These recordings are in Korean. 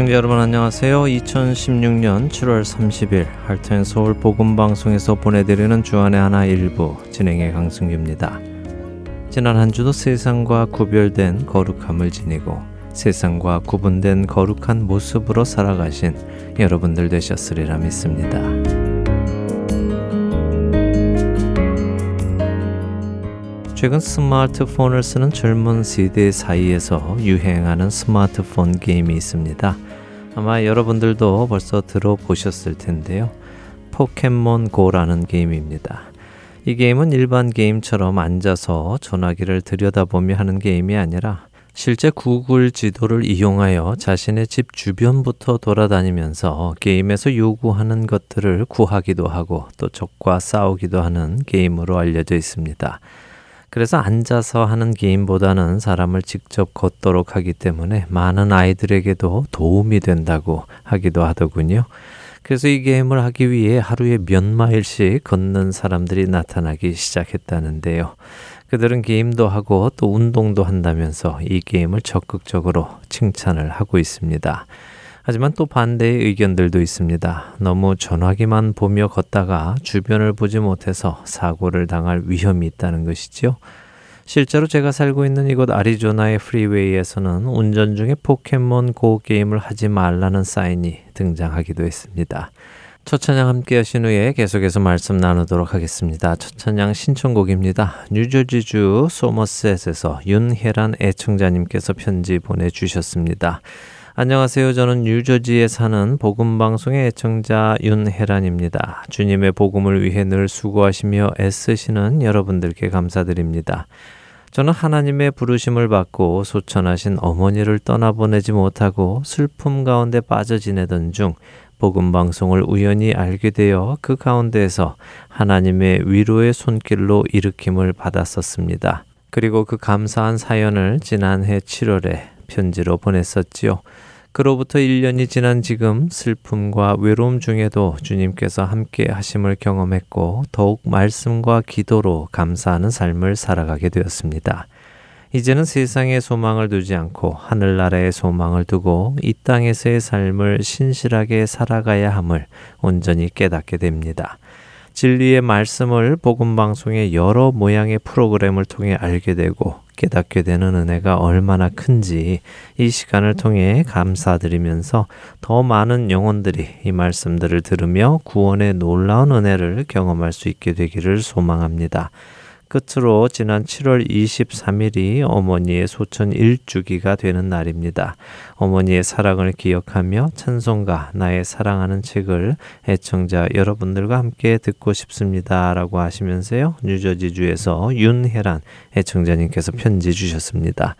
애청자 여러분 안녕하세요. 2016년 7월 30일 할텐 서울 복음 방송에서 보내드리는 주안의 하나 일부 진행의 강승규입니다. 지난 한 주도 세상과 구별된 거룩함을 지니고 세상과 구분된 거룩한 모습으로 살아가신 여러분들 되셨으리라 믿습니다. 최근 스마트폰을 쓰는 젊은 세대 사이에서 유행하는 스마트폰 게임이 있습니다. 아마 여러분들도 벌써 들어보셨을 텐데요. 포켓몬 고라는 게임입니다. 이 게임은 일반 게임처럼 앉아서 전화기를 들여다보며 하는 게임이 아니라 실제 구글 지도를 이용하여 자신의 집 주변부터 돌아다니면서 게임에서 요구하는 것들을 구하기도 하고 또 적과 싸우기도 하는 게임으로 알려져 있습니다. 그래서 앉아서 하는 게임보다는 사람을 직접 걷도록 하기 때문에 많은 아이들에게도 도움이 된다고 하기도 하더군요. 그래서 이 게임을 하기 위해 하루에 몇 마일씩 걷는 사람들이 나타나기 시작했다는데요. 그들은 게임도 하고 또 운동도 한다면서 이 게임을 적극적으로 칭찬을 하고 있습니다. 하지만 또 반대의 의견들도 있습니다. 너무 전화기만 보며 걷다가 주변을 보지 못해서 사고를 당할 위험이 있다는 것이지요. 실제로 제가 살고 있는 이곳 아리조나의 프리웨이에서는 운전 중에 포켓몬 고 게임을 하지 말라는 사인이 등장하기도 했습니다. 첫 찬양 함께 하신 후에 계속해서 말씀 나누도록 하겠습니다. 첫 찬양 신청곡입니다. 뉴저지주 소머셋에서 윤혜란 애청자님께서 편지 보내주셨습니다. 안녕하세요. 저는 뉴저지에 사는 복음방송의 애청자 윤혜란입니다. 주님의 복음을 위해 늘 수고하시며 애쓰시는 여러분들께 감사드립니다. 저는 하나님의 부르심을 받고 소천하신 어머니를 떠나보내지 못하고 슬픔 가운데 빠져 지내던 중 복음 방송을 우연히 알게 되어 그 가운데에서 하나님의 위로의 손길로 일으킴을 받았었습니다. 그리고 그 감사한 사연을 지난해 7월에 편지로 보냈었지요. 그로부터 1년이 지난 지금 슬픔과 외로움 중에도 주님께서 함께 하심을 경험했고 더욱 말씀과 기도로 감사하는 삶을 살아가게 되었습니다. 이제는 세상에 소망을 두지 않고 하늘나라에 소망을 두고 이 땅에서의 삶을 신실하게 살아가야 함을 온전히 깨닫게 됩니다. 진리의 말씀을 복음 방송의 여러 모양의 프로그램을 통해 알게 되고 깨닫게 되는 은혜가 얼마나 큰지 이 시간을 통해 감사드리면서 더 많은 영혼들이 이 말씀들을 들으며 구원의 놀라운 은혜를 경험할 수 있게 되기를 소망합니다. 끝으로 지난 7월 23일이 어머니의 소천 1주기가 되는 날입니다. 어머니의 사랑을 기억하며 찬송가 나의 사랑하는 책을 애청자 여러분들과 함께 듣고 싶습니다. 라고 하시면서요. 뉴저지주에서 윤혜란 애청자님께서 편지 주셨습니다.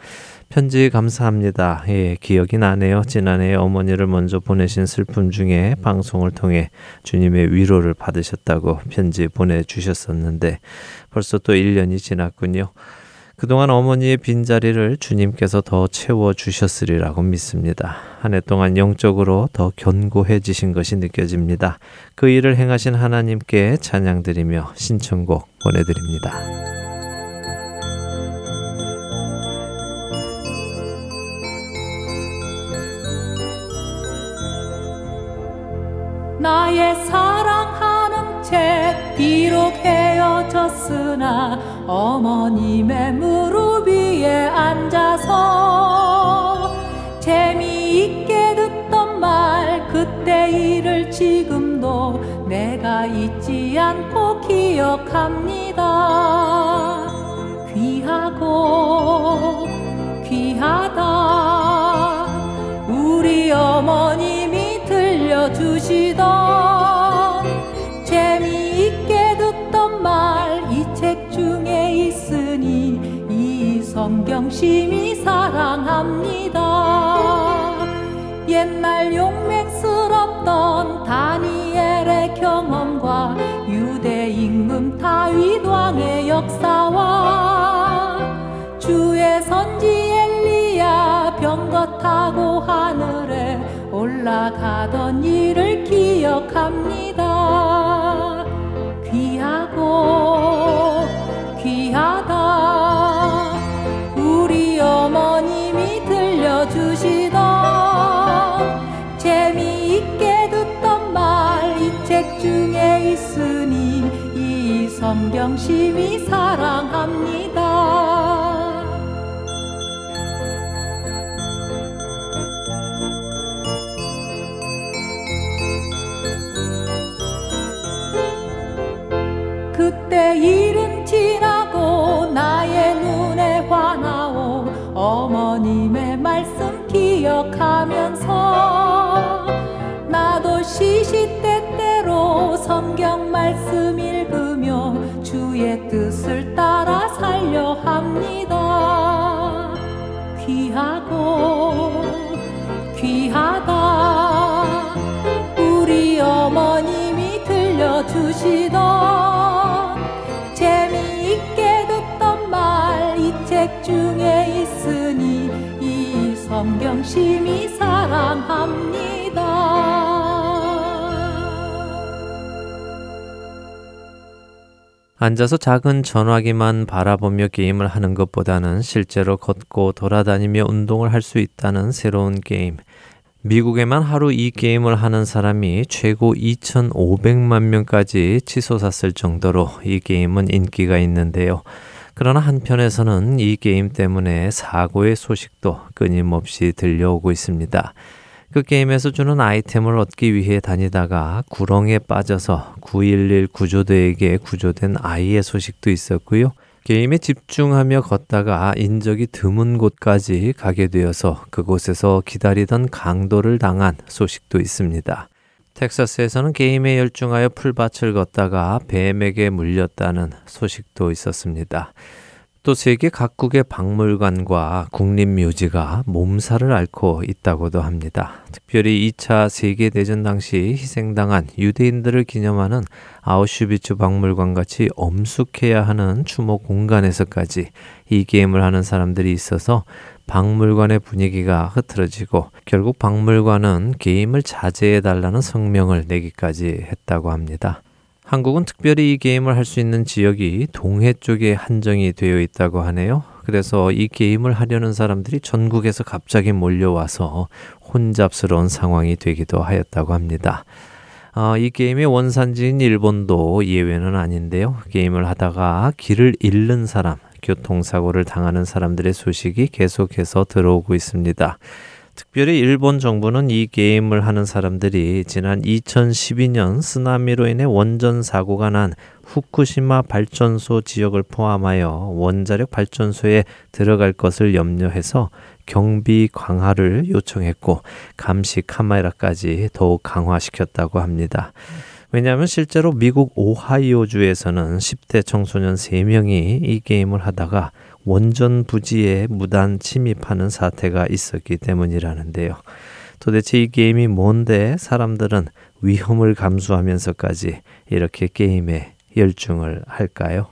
편지 감사합니다. 예, 기억이 나네요. 지난해 어머니를 먼저 보내신 슬픔 중에 방송을 통해 주님의 위로를 받으셨다고 편지 보내주셨었는데 벌써 또 1년이 지났군요. 그동안 어머니의 빈자리를 주님께서 더 채워주셨으리라고 믿습니다. 한 해 동안 영적으로 더 견고해지신 것이 느껴집니다. 그 일을 행하신 하나님께 찬양드리며 신청곡 보내드립니다. 나의 사랑하는 채 비록 헤어졌으나 어머님의 무릎 위에 앉아서 재미있게 듣던 말 그때 일을 지금도 내가 잊지 않고 기억합니다. 귀하고 귀하다 심히 사랑합니다 옛날 용맹스럽던 다니엘의 경험과 유대 임금 다윗 왕의 역사와 주의 선지 엘리야 병거 타고 하늘에 올라가던 일을 기억합니다. 사랑합니다. 그때 일은 지나고 나의 눈에 화나오 어머님의 말씀 기억하면서 나도 시시때때로 성경 말씀 읽으며 주의 뜻을 따라 살려 합니다. 귀하고 귀하다 우리 어머님이 들려주시던 재미있게 듣던 말 이 책 중에 있으니 이 성경심이 사랑합니다. 앉아서 작은 전화기만 바라보며 게임을 하는 것보다는 실제로 걷고 돌아다니며 운동을 할 수 있다는 새로운 게임. 미국에만 하루 이 게임을 하는 사람이 최고 2,500만 명까지 치솟았을 정도로 이 게임은 인기가 있는데요. 그러나 한편에서는 이 게임 때문에 사고의 소식도 끊임없이 들려오고 있습니다. 그 게임에서 주는 아이템을 얻기 위해 다니다가 구렁에 빠져서 911 구조대에게 구조된 아이의 소식도 있었고요. 게임에 집중하며 걷다가 인적이 드문 곳까지 가게 되어서 그곳에서 기다리던 강도를 당한 소식도 있습니다. 텍사스에서는 게임에 열중하여 풀밭을 걷다가 뱀에게 물렸다는 소식도 있었습니다. 또 세계 각국의 박물관과 국립묘지가 몸살을 앓고 있다고도 합니다. 특별히 2차 세계대전 당시 희생당한 유대인들을 기념하는 아우슈비츠 박물관 같이 엄숙해야 하는 추모 공간에서까지 이 게임을 하는 사람들이 있어서 박물관의 분위기가 흐트러지고 결국 박물관은 게임을 자제해 달라는 성명을 내기까지 했다고 합니다. 한국은 특별히 이 게임을 할 수 있는 지역이 동해 쪽에 한정이 되어 있다고 하네요. 그래서 이 게임을 하려는 사람들이 전국에서 갑자기 몰려와서 혼잡스러운 상황이 되기도 하였다고 합니다. 어, 이 게임의 원산지인 일본도 예외는 아닌데요. 게임을 하다가 길을 잃는 사람, 교통사고를 당하는 사람들의 소식이 계속해서 들어오고 있습니다. 특별히 일본 정부는 이 게임을 하는 사람들이 지난 2012년 쓰나미로 인해 원전 사고가 난 후쿠시마 발전소 지역을 포함하여 원자력 발전소에 들어갈 것을 염려해서 경비 강화를 요청했고 감시 카메라까지 더욱 강화시켰다고 합니다. 왜냐하면 실제로 미국 오하이오주에서는 10대 청소년 3명이 이 게임을 하다가 원전 부지에 무단 침입하는 사태가 있었기 때문이라는데요. 도대체 이 게임이 뭔데 사람들은 위험을 감수하면서까지 이렇게 게임에 열중을 할까요?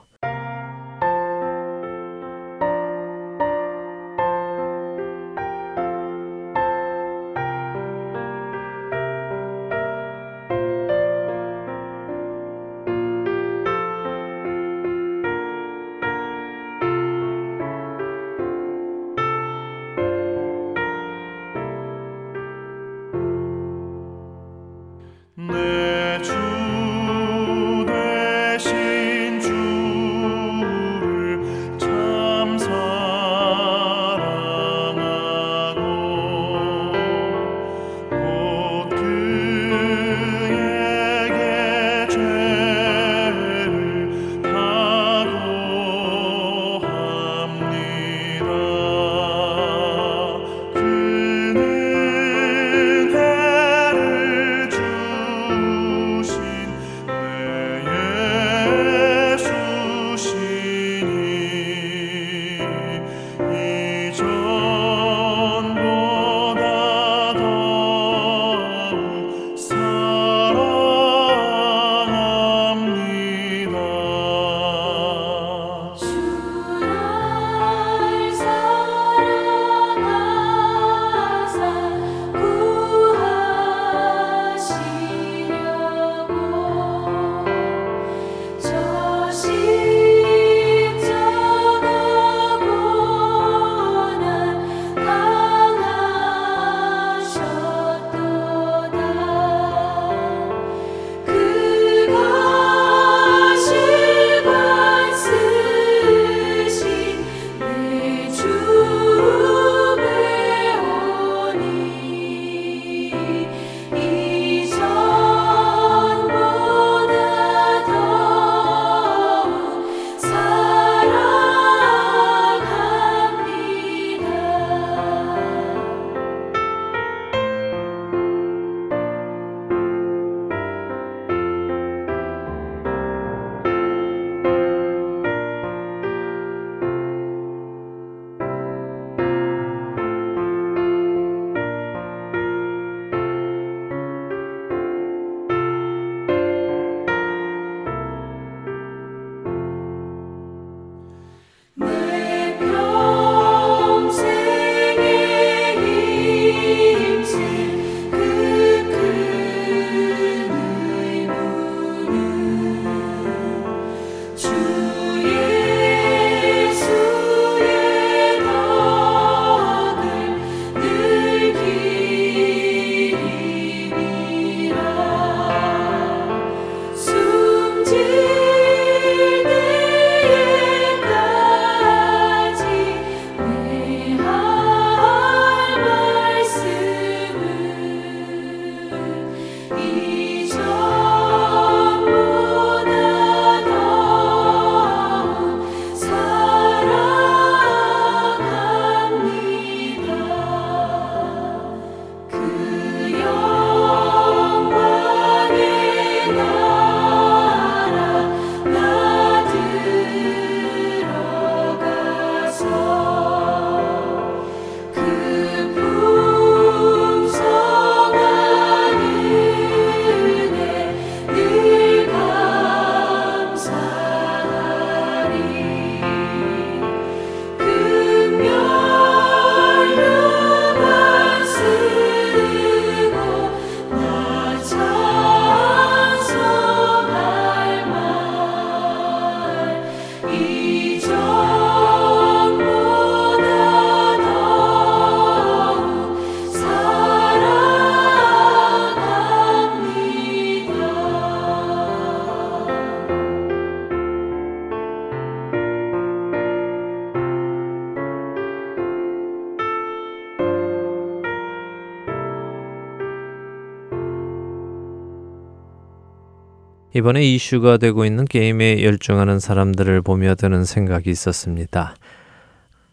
이번에 이슈가 되고 있는 게임에 열중하는 사람들을 보며 드는 생각이 있었습니다.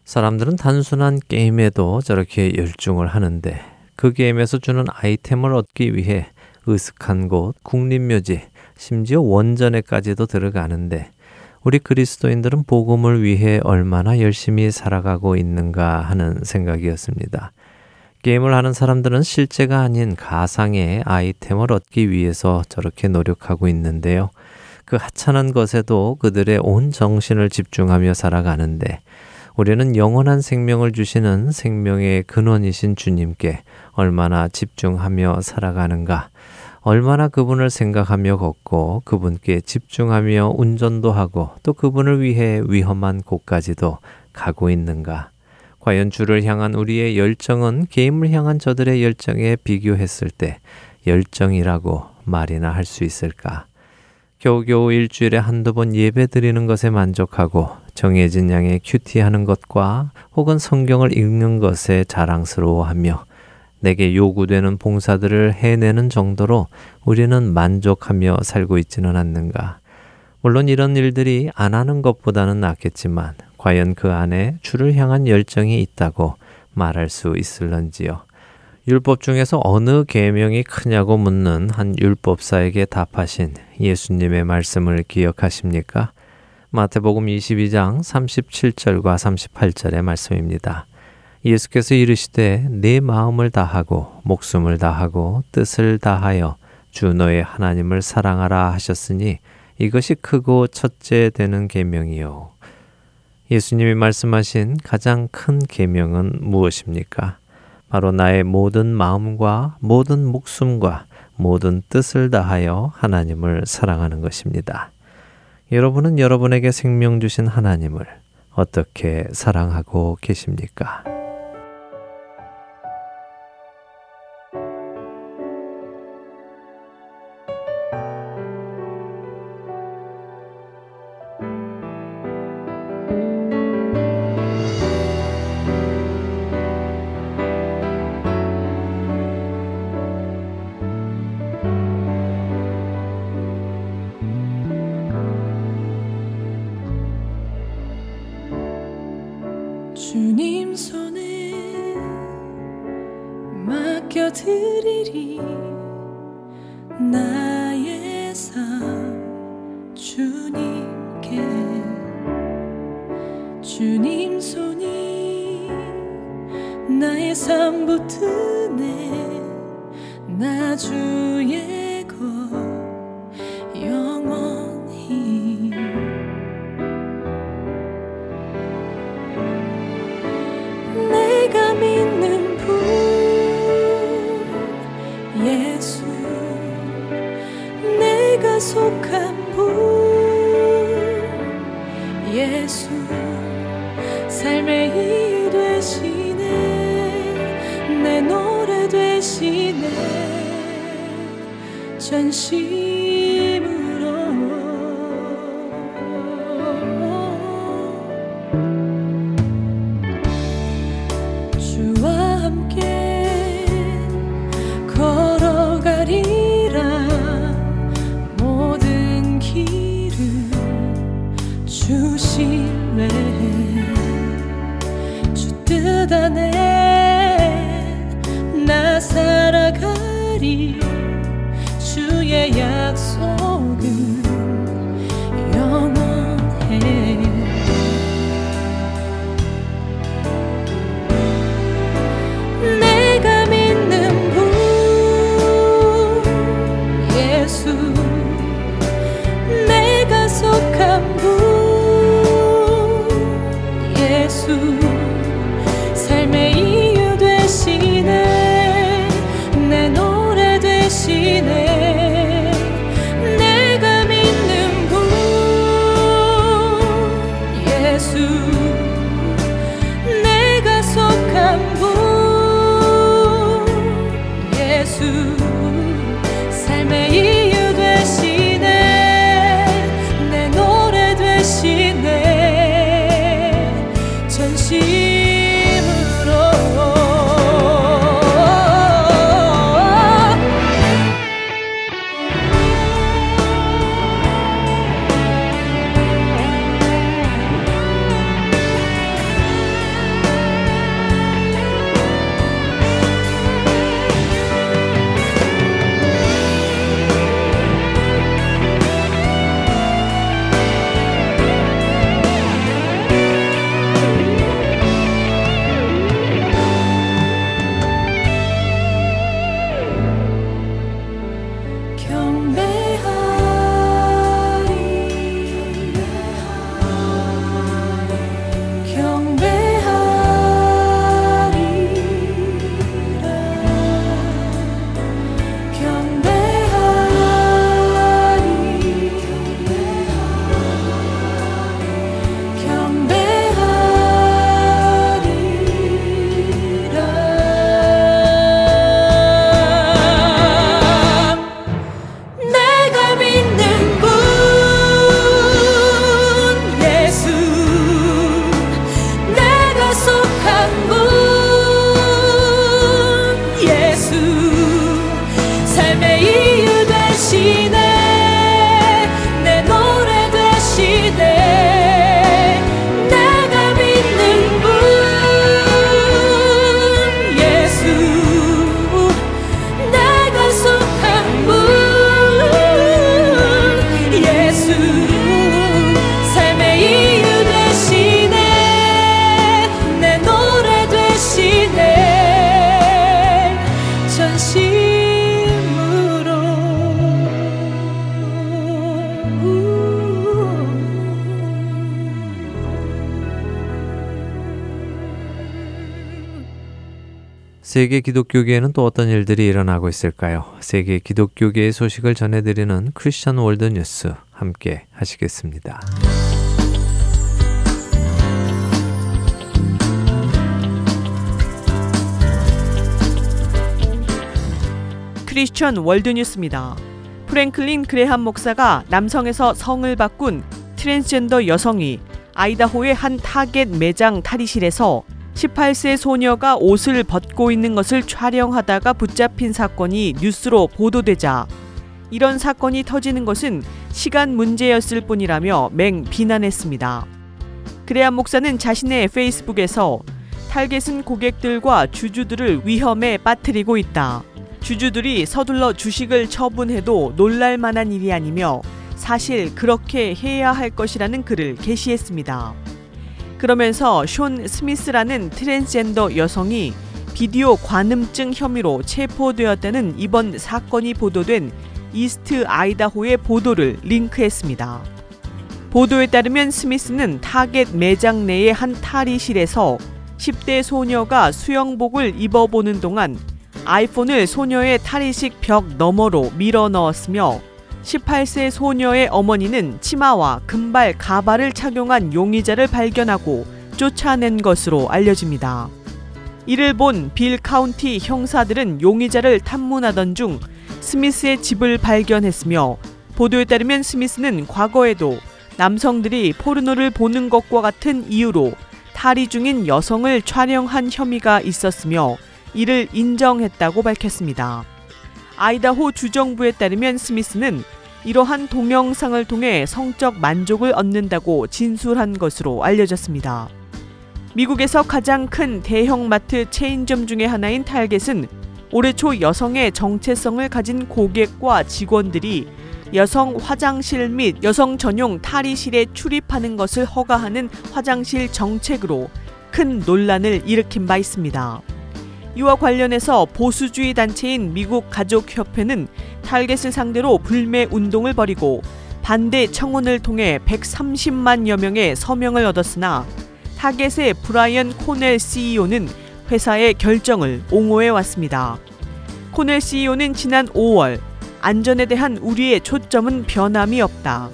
사람들은 단순한 게임에도 저렇게 열중을 하는데 그 게임에서 주는 아이템을 얻기 위해 으슥한 곳, 국립묘지, 심지어 원전에까지도 들어가는데 우리 그리스도인들은 복음을 위해 얼마나 열심히 살아가고 있는가 하는 생각이었습니다. 게임을 하는 사람들은 실제가 아닌 가상의 아이템을 얻기 위해서 저렇게 노력하고 있는데요. 그 하찮은 것에도 그들의 온 정신을 집중하며 살아가는데 우리는 영원한 생명을 주시는 생명의 근원이신 주님께 얼마나 집중하며 살아가는가, 얼마나 그분을 생각하며 걷고 그분께 집중하며 운전도 하고 또 그분을 위해 위험한 곳까지도 가고 있는가. 과연 주를 향한 우리의 열정은 게임을 향한 저들의 열정에 비교했을 때 열정이라고 말이나 할 수 있을까? 겨우겨우 일주일에 한두 번 예배 드리는 것에 만족하고 정해진 양의 큐티하는 것과 혹은 성경을 읽는 것에 자랑스러워하며 내게 요구되는 봉사들을 해내는 정도로 우리는 만족하며 살고 있지는 않는가. 물론 이런 일들이 안 하는 것보다는 낫겠지만 과연 그 안에 주를 향한 열정이 있다고 말할 수 있을런지요. 율법 중에서 어느 계명이 크냐고 묻는 한 율법사에게 답하신 예수님의 말씀을 기억하십니까? 마태복음 22장 37절과 38절의 말씀입니다. 예수께서 이르시되 내 마음을 다하고 목숨을 다하고 뜻을 다하여 주 너의 하나님을 사랑하라 하셨으니 이것이 크고 첫째 되는 계명이요. 예수님이 말씀하신 가장 큰 계명은 무엇입니까? 바로 나의 모든 마음과 모든 목숨과 모든 뜻을 다하여 하나님을 사랑하는 것입니다. 여러분은 여러분에게 생명 주신 하나님을 어떻게 사랑하고 계십니까? 세계 기독교계에는 또 어떤 일들이 일어나고 있을까요? 세계 기독교계의 소식을 전해드리는 크리스천 월드 뉴스 함께 하시겠습니다. 크리스천 월드 뉴스입니다. 프랭클린 그레함 목사가 남성에서 성을 바꾼 트랜스젠더 여성이 아이다호의 한 타겟 매장 탈의실에서 18세 소녀가 옷을 벗고 있는 것을 촬영하다가 붙잡힌 사건이 뉴스로 보도되자 이런 사건이 터지는 것은 시간 문제였을 뿐이라며 맹 비난했습니다. 그래야 목사는 자신의 페이스북에서 탈겟은 고객들과 주주들을 위험에 빠뜨리고 있다. 주주들이 서둘러 주식을 처분해도 놀랄 만한 일이 아니며 사실 그렇게 해야 할 것이라는 글을 게시했습니다. 그러면서 숀 스미스라는 트랜스젠더 여성이 비디오 관음증 혐의로 체포되었다는 이번 사건이 보도된 이스트 아이다호의 보도를 링크했습니다. 보도에 따르면 스미스는 타겟 매장 내의 한 탈의실에서 10대 소녀가 수영복을 입어보는 동안 아이폰을 소녀의 탈의실 벽 너머로 밀어 넣었으며 18세 소녀의 어머니는 치마와 금발 가발을 착용한 용의자를 발견하고 쫓아낸 것으로 알려집니다. 이를 본 본빌 카운티 형사들은 용의자를 탐문하던 중 스미스의 집을 발견했으며 보도에 따르면 스미스는 과거에도 남성들이 포르노를 보는 것과 같은 이유로 탈의 중인 여성을 촬영한 혐의가 있었으며 이를 인정했다고 밝혔습니다. 아이다호 주정부에 따르면 스미스는 이러한 동영상을 통해 성적 만족을 얻는다고 진술한 것으로 알려졌습니다. 미국에서 가장 큰 대형마트 체인점 중의 하나인 탈겟은 올해 초 여성의 정체성을 가진 고객과 직원들이 여성 화장실 및 여성 전용 탈의실에 출입하는 것을 허가하는 화장실 정책으로 큰 논란을 일으킨 바 있습니다. 이와 관련해서 보수주의 단체인 미국 가족협회는 탈겟을 상대로 불매 운동을 벌이고 반대 청원을 통해 130만여 명의 서명을 얻었으나 타겟의 브라이언 코넬 CEO는 회사의 결정을 옹호해 왔습니다. 코넬 CEO는 지난 5월 안전에 대한 우리의 초점은 변함이 없다.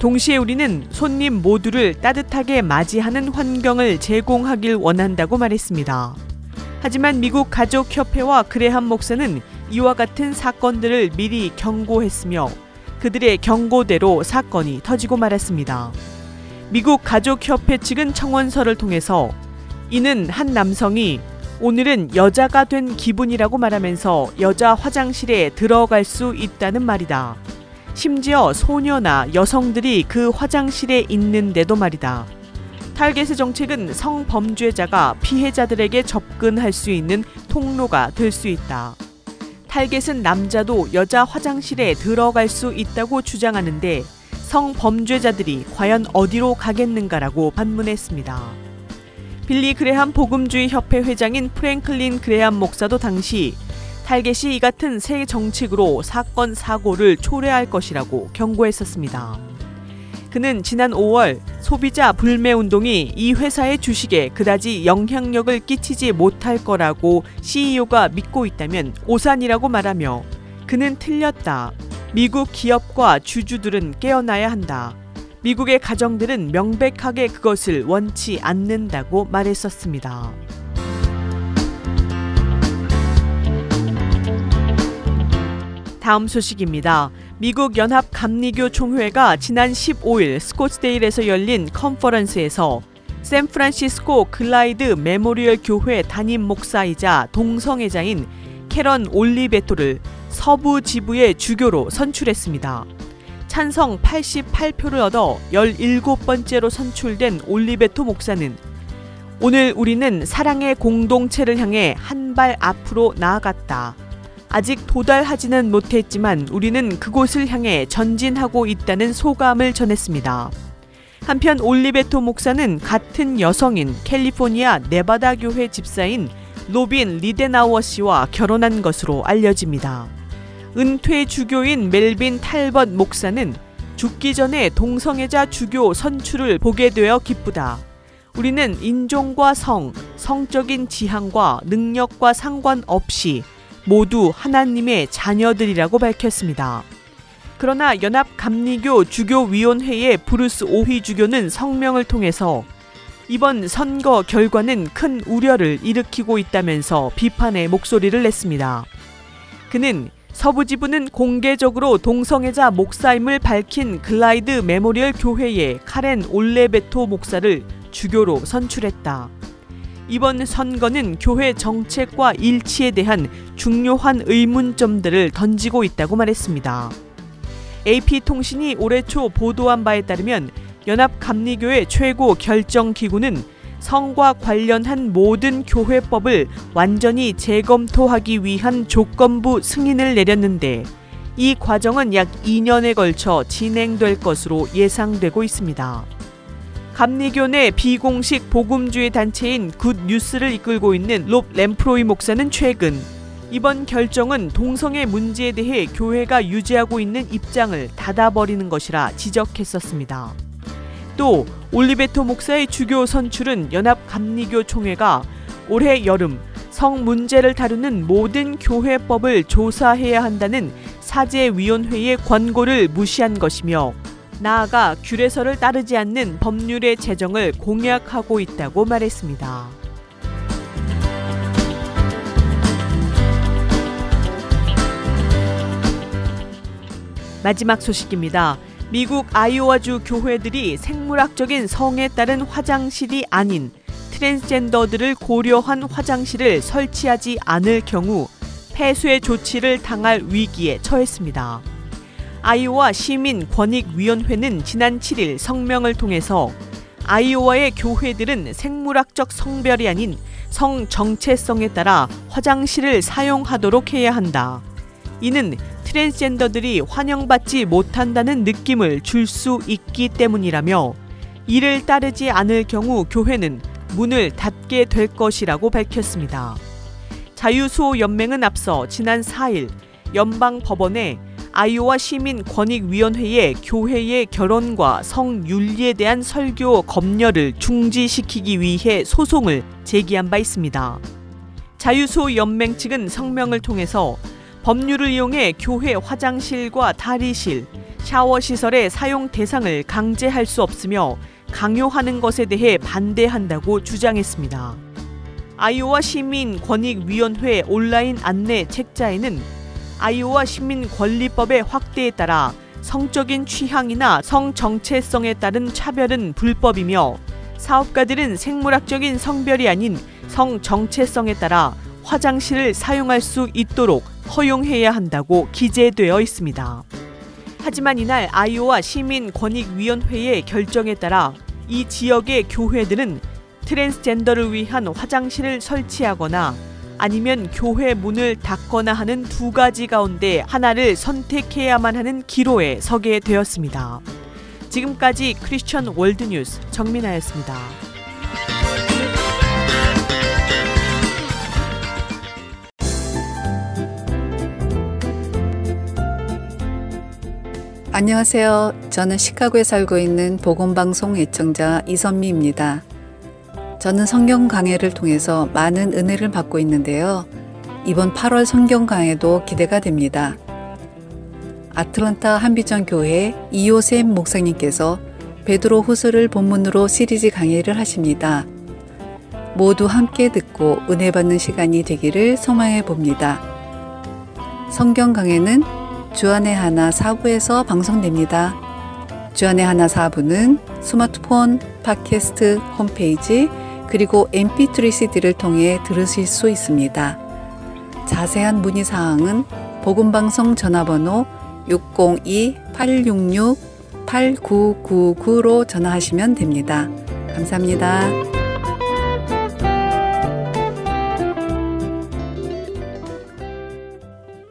동시에 우리는 손님 모두를 따뜻하게 맞이하는 환경을 제공하길 원한다고 말했습니다. 하지만 미국 가족협회와 그레함 목사는 이와 같은 사건들을 미리 경고했으며 그들의 경고대로 사건이 터지고 말았습니다. 미국 가족협회 측은 청원서를 통해서 이는 한 남성이 오늘은 여자가 된 기분이라고 말하면서 여자 화장실에 들어갈 수 있다는 말이다. 심지어 소녀나 여성들이 그 화장실에 있는데도 말이다. 탈겟의 정책은 성범죄자가 피해자들에게 접근할 수 있는 통로가 될 수 있다. 탈겟은 남자도 여자 화장실에 들어갈 수 있다고 주장하는데 성범죄자들이 과연 어디로 가겠는가라고 반문했습니다. 빌리 그레함 복음주의 협회 회장인 프랭클린 그레함 목사도 당시 탈겟이 이 같은 새 정책으로 사건 사고를 초래할 것이라고 경고했었습니다. 그는 지난 5월 소비자 불매 운동이 이 회사의 주식에 그다지 영향력을 끼치지 못할 거라고 CEO가 믿고 있다면 오산이라고 말하며 그는 틀렸다. 미국 기업과 주주들은 깨어나야 한다. 미국의 가정들은 명백하게 그것을 원치 않는다고 말했었습니다. 다음 소식입니다. 미국 연합 감리교 총회가 지난 15일 스코츠데일에서 열린 컨퍼런스에서 샌프란시스코 글라이드 메모리얼 교회 담임 목사이자 동성애자인 캐런 올리베토를 서부 지부의 주교로 선출했습니다. 찬성 88표를 얻어 17번째로 선출된 올리베토 목사는 오늘 우리는 사랑의 공동체를 향해 한 발 앞으로 나아갔다. 아직 도달하지는 못했지만 우리는 그곳을 향해 전진하고 있다는 소감을 전했습니다. 한편 올리베토 목사는 같은 여성인 캘리포니아 네바다 교회 집사인 로빈 리데나워 씨와 결혼한 것으로 알려집니다. 은퇴 주교인 멜빈 탈벗 목사는 죽기 전에 동성애자 주교 선출을 보게 되어 기쁘다. 우리는 인종과 성, 성적인 지향과 능력과 상관없이 모두 하나님의 자녀들이라고 밝혔습니다. 그러나 연합 감리교 주교위원회의 브루스 오휘 주교는 성명을 통해서 이번 선거 결과는 큰 우려를 일으키고 있다면서 비판의 목소리를 냈습니다. 그는 서부 지부는 공개적으로 동성애자 목사임을 밝힌 글라이드 메모리얼 교회의 카렌 올레베토 목사를 주교로 선출했다. 이번 선거는 교회 정책과 일치에 대한 중요한 의문점들을 던지고 있다고 말했습니다. AP통신이 올해 초 보도한 바에 따르면 연합감리교회 최고 결정기구는 성과 관련한 모든 교회법을 완전히 재검토하기 위한 조건부 승인을 내렸는데 이 과정은 약 2년에 걸쳐 진행될 것으로 예상되고 있습니다. 감리교 내 비공식 복음주의 단체인 Good News를 이끌고 있는 롭 램프로이 목사는 최근 이번 결정은 동성애 문제에 대해 교회가 유지하고 있는 입장을 닫아버리는 것이라 지적했었습니다. 또 올리베토 목사의 주교 선출은 연합 감리교 총회가 올해 여름 성 문제를 다루는 모든 교회법을 조사해야 한다는 사제위원회의 권고를 무시한 것이며 나아가 규례서를 따르지 않는 법률의 제정을 공약하고 있다고 말했습니다. 마지막 소식입니다. 미국 아이오와주 교회들이 생물학적인 성에 따른 화장실이 아닌 트랜스젠더들을 고려한 화장실을 설치하지 않을 경우 폐쇄 조치를 당할 위기에 처했습니다. 아이오와 시민 권익위원회는 지난 7일 성명을 통해서 아이오와의 교회들은 생물학적 성별이 아닌 성 정체성에 따라 화장실을 사용하도록 해야 한다. 이는 트랜스젠더들이 환영받지 못한다는 느낌을 줄 수 있기 때문이라며 이를 따르지 않을 경우 교회는 문을 닫게 될 것이라고 밝혔습니다. 자유수호 연맹은 앞서 지난 4일 연방 법원에 아이오와 시민 권익위원회의 교회의 결혼과 성윤리에 대한 설교 검열을 중지시키기 위해 소송을 제기한 바 있습니다. 자유수호 연맹 측은 성명을 통해서 법률을 이용해 교회 화장실과 탈의실, 샤워 시설의 사용 대상을 강제할 수 없으며 강요하는 것에 대해 반대한다고 주장했습니다. 아이오와 시민 권익위원회 온라인 안내 책자에는 아이오와 시민 권리법의 확대에 따라 성적인 취향이나 성 정체성에 따른 차별은 불법이며 사업가들은 생물학적인 성별이 아닌 성 정체성에 따라 화장실을 사용할 수 있도록 허용해야 한다고 기재되어 있습니다. 하지만 이날 아이오와 시민권익위원회의 결정에 따라 이 지역의 교회들은 트랜스젠더를 위한 화장실을 설치하거나 아니면 교회 문을 닫거나 하는 두 가지 가운데 하나를 선택해야만 하는 기로에 서게 되었습니다. 지금까지 크리스천 월드뉴스 정민아였습니다. 안녕하세요. 저는 시카고에 살고 있는 보건방송 애청자 이선미입니다. 저는 성경 강해를 통해서 많은 은혜를 받고 있는데요. 이번 8월 성경 강해도 기대가 됩니다. 아틀란타 한비전 교회 이호셈 목사님께서 베드로 후서를 본문으로 시리즈 강의를 하십니다. 모두 함께 듣고 은혜 받는 시간이 되기를 소망해 봅니다. 성경 강해는 주안의 하나 사부에서 방송됩니다. 주안의 하나 사부는 스마트폰, 팟캐스트, 홈페이지, 그리고 mp3 cd를 통해 들으실 수 있습니다. 자세한 문의 사항은 복음방송 전화번호 602-866-8999로 전화하시면 됩니다. 감사합니다.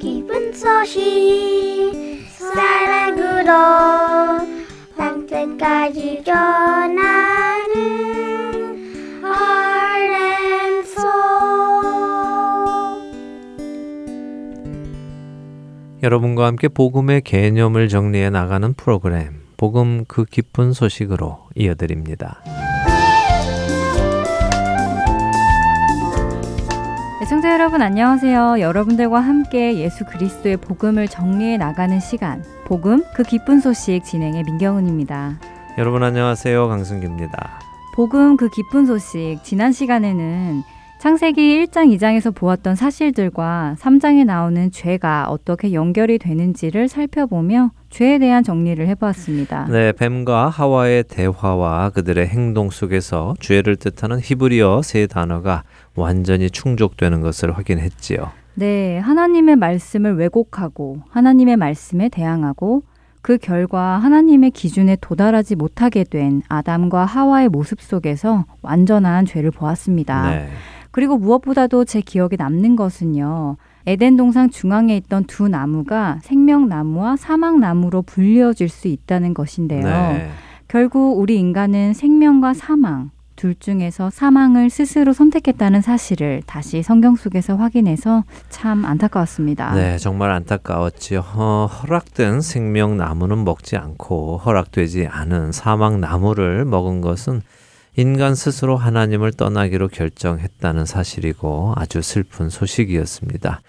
기쁜 소식 사랑으로 땅끝까지 전하는 여러분과 함께 복음의 개념을 정리해 나가는 프로그램 복음 그 기쁜 소식으로 이어드립니다. 애청자 여러분 안녕하세요. 여러분들과 함께 예수 그리스도의 복음을 정리해 나가는 시간 복음 그 기쁜 소식 진행의 민경은입니다. 여러분 안녕하세요. 강승규입니다. 복음 그 기쁜 소식 지난 시간에는 창세기 1장, 2장에서 보았던 사실들과 3장에 나오는 죄가 어떻게 연결이 되는지를 살펴보며 죄에 대한 정리를 해보았습니다. 네, 뱀과 하와의 대화와 그들의 행동 속에서 죄를 뜻하는 히브리어 세 단어가 완전히 충족되는 것을 확인했지요. 네, 하나님의 말씀을 왜곡하고 하나님의 말씀에 대항하고 그 결과 하나님의 기준에 도달하지 못하게 된 아담과 하와의 모습 속에서 완전한 죄를 보았습니다. 네. 그리고 무엇보다도 제 기억에 남는 것은요. 에덴 동상 중앙에 있던 두 나무가 생명나무와 사망나무로 불려질 수 있다는 것인데요. 네. 결국 우리 인간은 생명과 사망, 둘 중에서 사망을 스스로 선택했다는 사실을 다시 성경 속에서 확인해서 참 안타까웠습니다. 네, 정말 안타까웠지요. 어, 허락된 생명 나무는 먹지 않고 허락되지 않은 사망 나무를 먹은 것은 인간 스스로 하나님을 떠나기로 결정했다는 사실이고 아주 슬픈 소식이었습니다.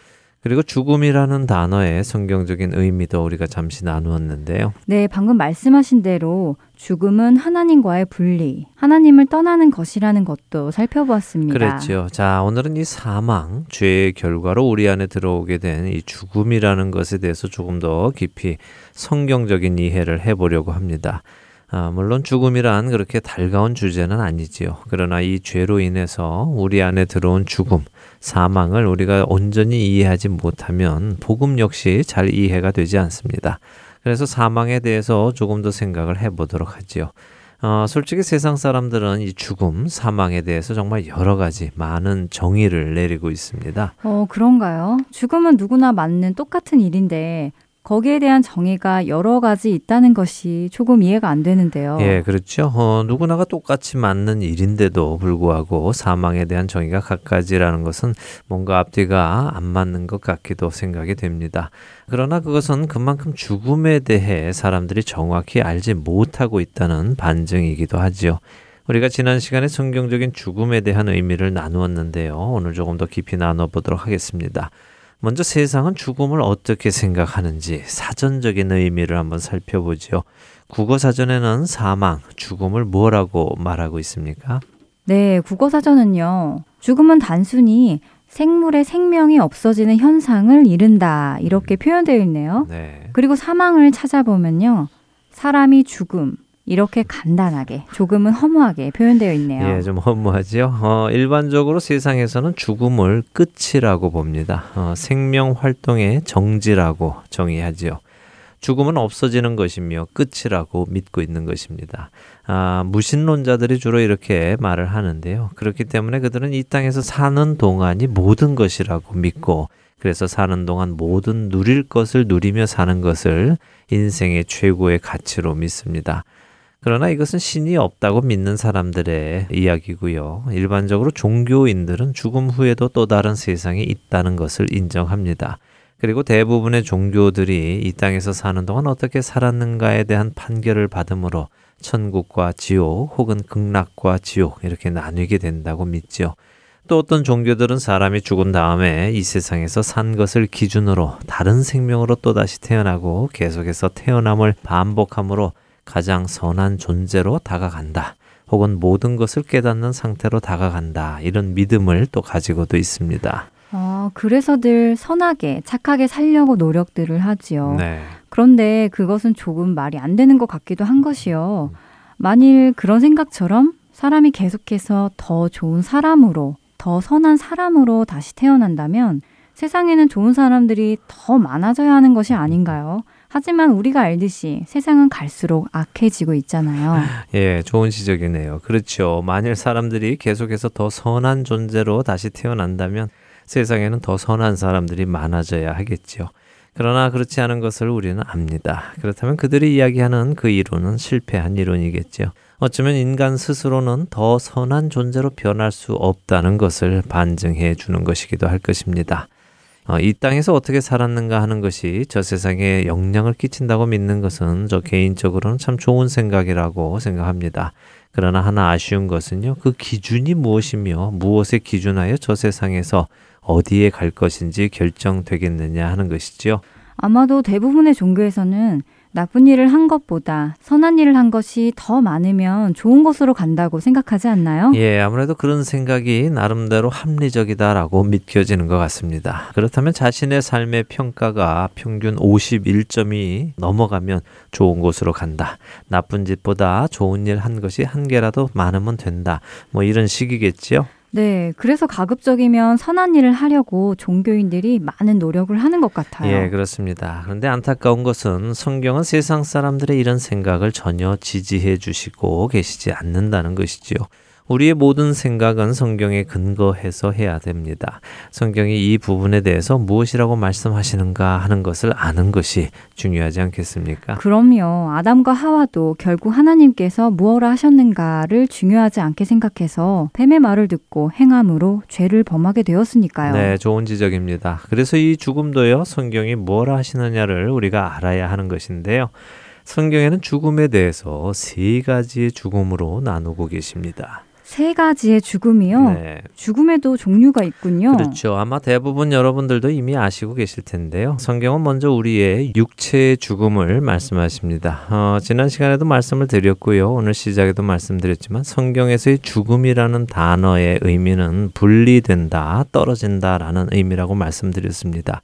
그리고 죽음이라는 단어의 성경적인 의미도 우리가 잠시 나누었는데요. 네, 방금 말씀하신 대로 죽음은 하나님과의 분리, 하나님을 떠나는 것이라는 것도 살펴보았습니다. 그렇죠. 자, 오늘은 이 사망, 죄의 결과로 우리 안에 들어오게 된 이 죽음이라는 것에 대해서 조금 더 깊이 성경적인 이해를 해보려고 합니다. 아, 물론 죽음이란 그렇게 달가운 주제는 아니지요. 그러나 이 죄로 인해서 우리 안에 들어온 죽음, 사망을 우리가 온전히 이해하지 못하면 복음 역시 잘 이해가 되지 않습니다. 그래서 사망에 대해서 조금 더 생각을 해보도록 하지요. 어, 솔직히 세상 사람들은 이 죽음, 사망에 대해서 정말 여러 가지 많은 정의를 내리고 있습니다. 어, 그런가요? 죽음은 누구나 맞는 똑같은 일인데 거기에 대한 정의가 여러 가지 있다는 것이 조금 이해가 안 되는데요. 예, 그렇죠. 어, 누구나가 똑같이 맞는 일인데도 불구하고 사망에 대한 정의가 각가지라는 것은 뭔가 앞뒤가 안 맞는 것 같기도 생각이 됩니다. 그러나 그것은 그만큼 죽음에 대해 사람들이 정확히 알지 못하고 있다는 반증이기도 하지요. 우리가 지난 시간에 성경적인 죽음에 대한 의미를 나누었는데요. 오늘 조금 더 깊이 나눠보도록 하겠습니다. 먼저 세상은 죽음을 어떻게 생각하는지 사전적인 의미를 한번 살펴보죠. 국어 사전에는 사망, 죽음을 뭐라고 말하고 있습니까? 네, 국어 사전은요. 죽음은 단순히 생물의 생명이 없어지는 현상을 이른다. 이렇게 표현되어 있네요. 네. 그리고 사망을 찾아보면요. 사람이 죽음, 이렇게 간단하게 조금은 허무하게 표현되어 있네요. 예, 좀 허무하지요. 어, 일반적으로 세상에서는 죽음을 끝이라고 봅니다. 어, 생명 활동의 정지라고 정의하지요. 죽음은 없어지는 것이며 끝이라고 믿고 있는 것입니다. 아, 무신론자들이 주로 이렇게 말을 하는데요. 그렇기 때문에 그들은 이 땅에서 사는 동안이 모든 것이라고 믿고 그래서 사는 동안 모든 누릴 것을 누리며 사는 것을 인생의 최고의 가치로 믿습니다. 그러나 이것은 신이 없다고 믿는 사람들의 이야기고요. 일반적으로 종교인들은 죽음 후에도 또 다른 세상이 있다는 것을 인정합니다. 그리고 대부분의 종교들이 이 땅에서 사는 동안 어떻게 살았는가에 대한 판결을 받으므로 천국과 지옥 혹은 극락과 지옥 이렇게 나뉘게 된다고 믿지요. 또 어떤 종교들은 사람이 죽은 다음에 이 세상에서 산 것을 기준으로 다른 생명으로 또다시 태어나고 계속해서 태어남을 반복함으로 가장 선한 존재로 다가간다. 혹은 모든 것을 깨닫는 상태로 다가간다. 이런 믿음을 또 가지고도 있습니다. 어, 그래서 늘 선하게, 착하게 살려고 노력들을 하지요. 네. 그런데 그것은 조금 말이 안 되는 것 같기도 한 것이요. 만일 그런 생각처럼 사람이 계속해서 더 좋은 사람으로, 더 선한 사람으로 다시 태어난다면 세상에는 좋은 사람들이 더 많아져야 하는 것이 아닌가요? 하지만 우리가 알듯이 세상은 갈수록 악해지고 있잖아요. 예, 좋은 지적이네요. 그렇죠. 만일 사람들이 계속해서 더 선한 존재로 다시 태어난다면 세상에는 더 선한 사람들이 많아져야 하겠죠. 그러나 그렇지 않은 것을 우리는 압니다. 그렇다면 그들이 이야기하는 그 이론은 실패한 이론이겠죠. 어쩌면 인간 스스로는 더 선한 존재로 변할 수 없다는 것을 반증해 주는 것이기도 할 것입니다. 어, 이 땅에서 어떻게 살았는가 하는 것이 저 세상에 영향을 끼친다고 믿는 것은 저 개인적으로는 참 좋은 생각이라고 생각합니다. 그러나 하나 아쉬운 것은요, 그 기준이 무엇이며 무엇에 기준하여 저 세상에서 어디에 갈 것인지 결정되겠느냐 하는 것이지요. 아마도 대부분의 종교에서는 나쁜 일을 한 것보다 선한 일을 한 것이 더 많으면 좋은 곳으로 간다고 생각하지 않나요? 예, 아무래도 그런 생각이 나름대로 합리적이다라고 믿겨지는 것 같습니다. 그렇다면 자신의 삶의 평가가 평균 51점이 넘어가면 좋은 곳으로 간다. 나쁜 짓보다 좋은 일 한 것이 한 개라도 많으면 된다. 뭐 이런 식이겠지요. 네, 그래서 가급적이면 선한 일을 하려고 종교인들이 많은 노력을 하는 것 같아요. 예, 그렇습니다. 그런데 안타까운 것은 성경은 세상 사람들의 이런 생각을 전혀 지지해 주시고 계시지 않는다는 것이지요. 우리의 모든 생각은 성경에 근거해서 해야 됩니다. 성경이 이 부분에 대해서 무엇이라고 말씀하시는가 하는 것을 아는 것이 중요하지 않겠습니까? 그럼요. 아담과 하와도 결국 하나님께서 무엇을 하셨는가를 중요하지 않게 생각해서 뱀의 말을 듣고 행함으로 죄를 범하게 되었으니까요. 네, 좋은 지적입니다. 그래서 이 죽음도요, 성경이 뭘 하시느냐를 우리가 알아야 하는 것인데요. 성경에는 죽음에 대해서 세 가지의 죽음으로 나누고 계십니다. 세 가지의 죽음이요. 네. 죽음에도 종류가 있군요. 그렇죠. 아마 대부분 여러분들도 이미 아시고 계실 텐데요. 성경은 먼저 우리의 육체의 죽음을 말씀하십니다. 어, 지난 시간에도 말씀을 드렸고요. 오늘 시작에도 말씀드렸지만 성경에서의 죽음이라는 단어의 의미는 분리된다, 떨어진다라는 의미라고 말씀드렸습니다.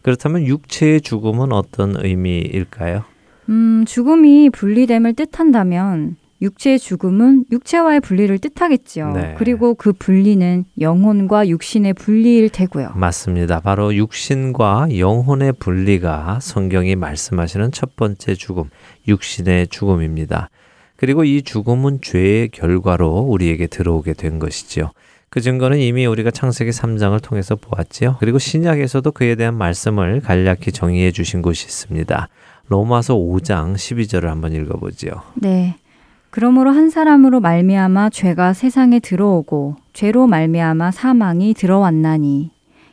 그렇다면 육체의 죽음은 어떤 의미일까요? 음, 죽음이 분리됨을 뜻한다면 육체의 죽음은 육체와의 분리를 뜻하겠지요. 네. 그리고 그 분리는 영혼과 육신의 분리일 테고요. 맞습니다. 바로 육신과 영혼의 분리가 성경이 말씀하시는 첫 번째 죽음, 육신의 죽음입니다. 그리고 이 죽음은 죄의 결과로 우리에게 들어오게 된 것이지요. 그 증거는 이미 우리가 창세기 3장을 통해서 보았지요. 그리고 신약에서도 그에 대한 말씀을 간략히 정의해 주신 곳이 있습니다. 로마서 5장 12절을 한번 읽어보지요. 네. 그러므로 한 사람으로 말미암아 죄가 세상에 들어오고 죄로 말미암아 사망이 들어왔나니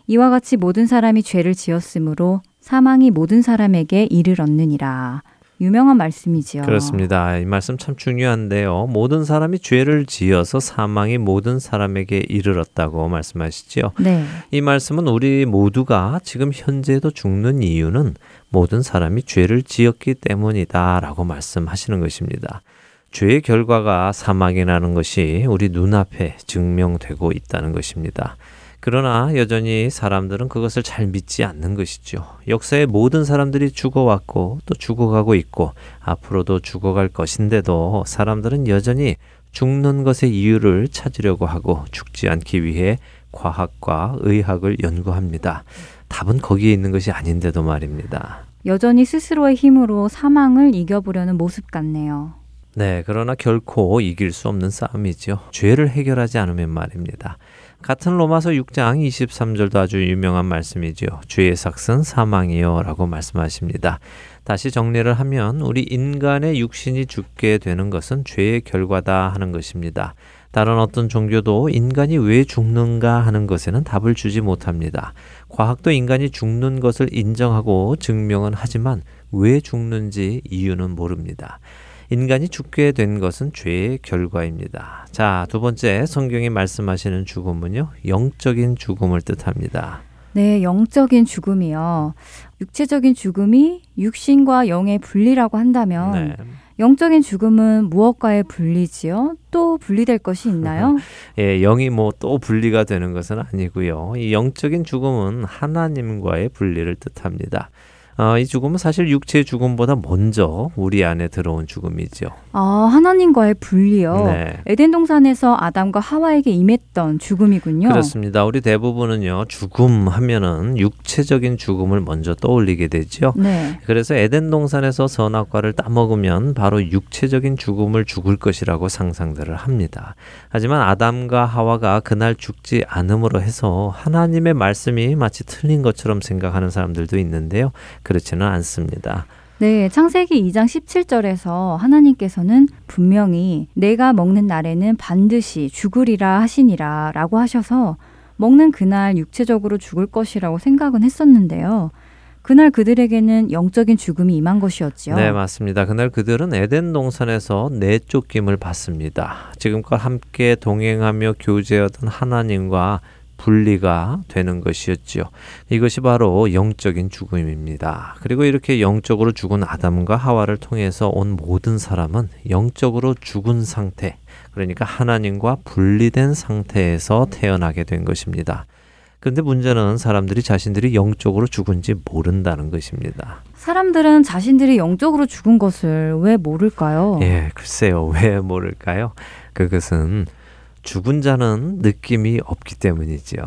이와 같이 모든 사람이 죄를 지었으므로 사망이 모든 사람에게 이르렀느니라. 유명한 말씀이지요. 그렇습니다. 이 말씀 참 중요한데요. 모든 사람이 죄를 지어서 사망이 모든 사람에게 이르렀다고 말씀하시지요. 네. 이 말씀은 우리 모두가 지금 현재도 죽는 이유는 모든 사람이 죄를 지었기 때문이다라고 말씀하시는 것입니다. 죄의 결과가 사망이라는 것이 우리 눈앞에 증명되고 있다는 것입니다. 그러나 여전히 사람들은 그것을 잘 믿지 않는 것이죠. 역사의 모든 사람들이 죽어왔고 또 죽어가고 있고 앞으로도 죽어갈 것인데도 사람들은 여전히 죽는 것의 이유를 찾으려고 하고 죽지 않기 위해 과학과 의학을 연구합니다. 답은 거기에 있는 것이 아닌데도 말입니다. 여전히 스스로의 힘으로 사망을 이겨보려는 모습 같네요. 네, 그러나 결코 이길 수 없는 싸움이죠. 죄를 해결하지 않으면 말입니다. 같은 로마서 6장 23절도 아주 유명한 말씀이죠. 죄의 삭은 사망이요 라고 말씀하십니다. 다시 정리를 하면 우리 인간의 육신이 죽게 되는 것은 죄의 결과다 하는 것입니다. 다른 어떤 종교도 인간이 왜 죽는가 하는 것에는 답을 주지 못합니다. 과학도 인간이 죽는 것을 인정하고 증명은 하지만 왜 죽는지 이유는 모릅니다. 인간이 죽게 된 것은 죄의 결과입니다. 자, 두 번째 성경이 말씀하시는 죽음은요. 영적인 죽음을 뜻합니다. 네, 영적인 죽음이요. 육체적인 죽음이 육신과 영의 분리라고 한다면 네. 영적인 죽음은 무엇과의 분리지요? 또 분리될 것이 있나요? 예, 영이 뭐 또 분리가 되는 것은 아니고요. 이 영적인 죽음은 하나님과의 분리를 뜻합니다. 어, 이 죽음은 사실 육체의 죽음보다 먼저 우리 안에 들어온 죽음이죠. 아, 하나님과의 분리요. 네. 에덴 동산에서 아담과 하와에게 임했던 죽음이군요. 그렇습니다. 우리 대부분은요, 죽음 하면은 육체적인 죽음을 먼저 떠올리게 되죠. 네. 그래서 에덴 동산에서 선악과를 따먹으면 바로 육체적인 죽음을 죽을 것이라고 상상들을 합니다. 하지만 아담과 하와가 그날 죽지 않음으로 해서 하나님의 말씀이 마치 틀린 것처럼 생각하는 사람들도 있는데요. 그렇지는 않습니다. 네, 창세기 2장 17절에서 하나님께서는 분명히 내가 먹는 날에는 반드시 죽으리라 하시니라 라고 하셔서 먹는 그날 육체적으로 죽을 것이라고 생각은 했었는데요. 그날 그들에게는 영적인 죽음이 임한 것이었지요. 네, 맞습니다. 그날 그들은 에덴 동산에서 내쫓김을 받습니다. 지금껏 함께 동행하며 교제하던 하나님과 분리가 되는 것이었지요. 이것이 바로 영적인 죽음입니다. 그리고 이렇게 영적으로 죽은 아담과 하와를 통해서 온 모든 사람은 영적으로 죽은 상태, 그러니까 하나님과 분리된 상태에서 태어나게 된 것입니다. 근데 문제는 사람들이 자신들이 영적으로 죽은지 모른다는 것입니다. 사람들은 자신들이 영적으로 죽은 것을 왜 모를까요? 예, 글쎄요. 왜 모를까요? 그것은 죽은 자는 느낌이 없기 때문이지요.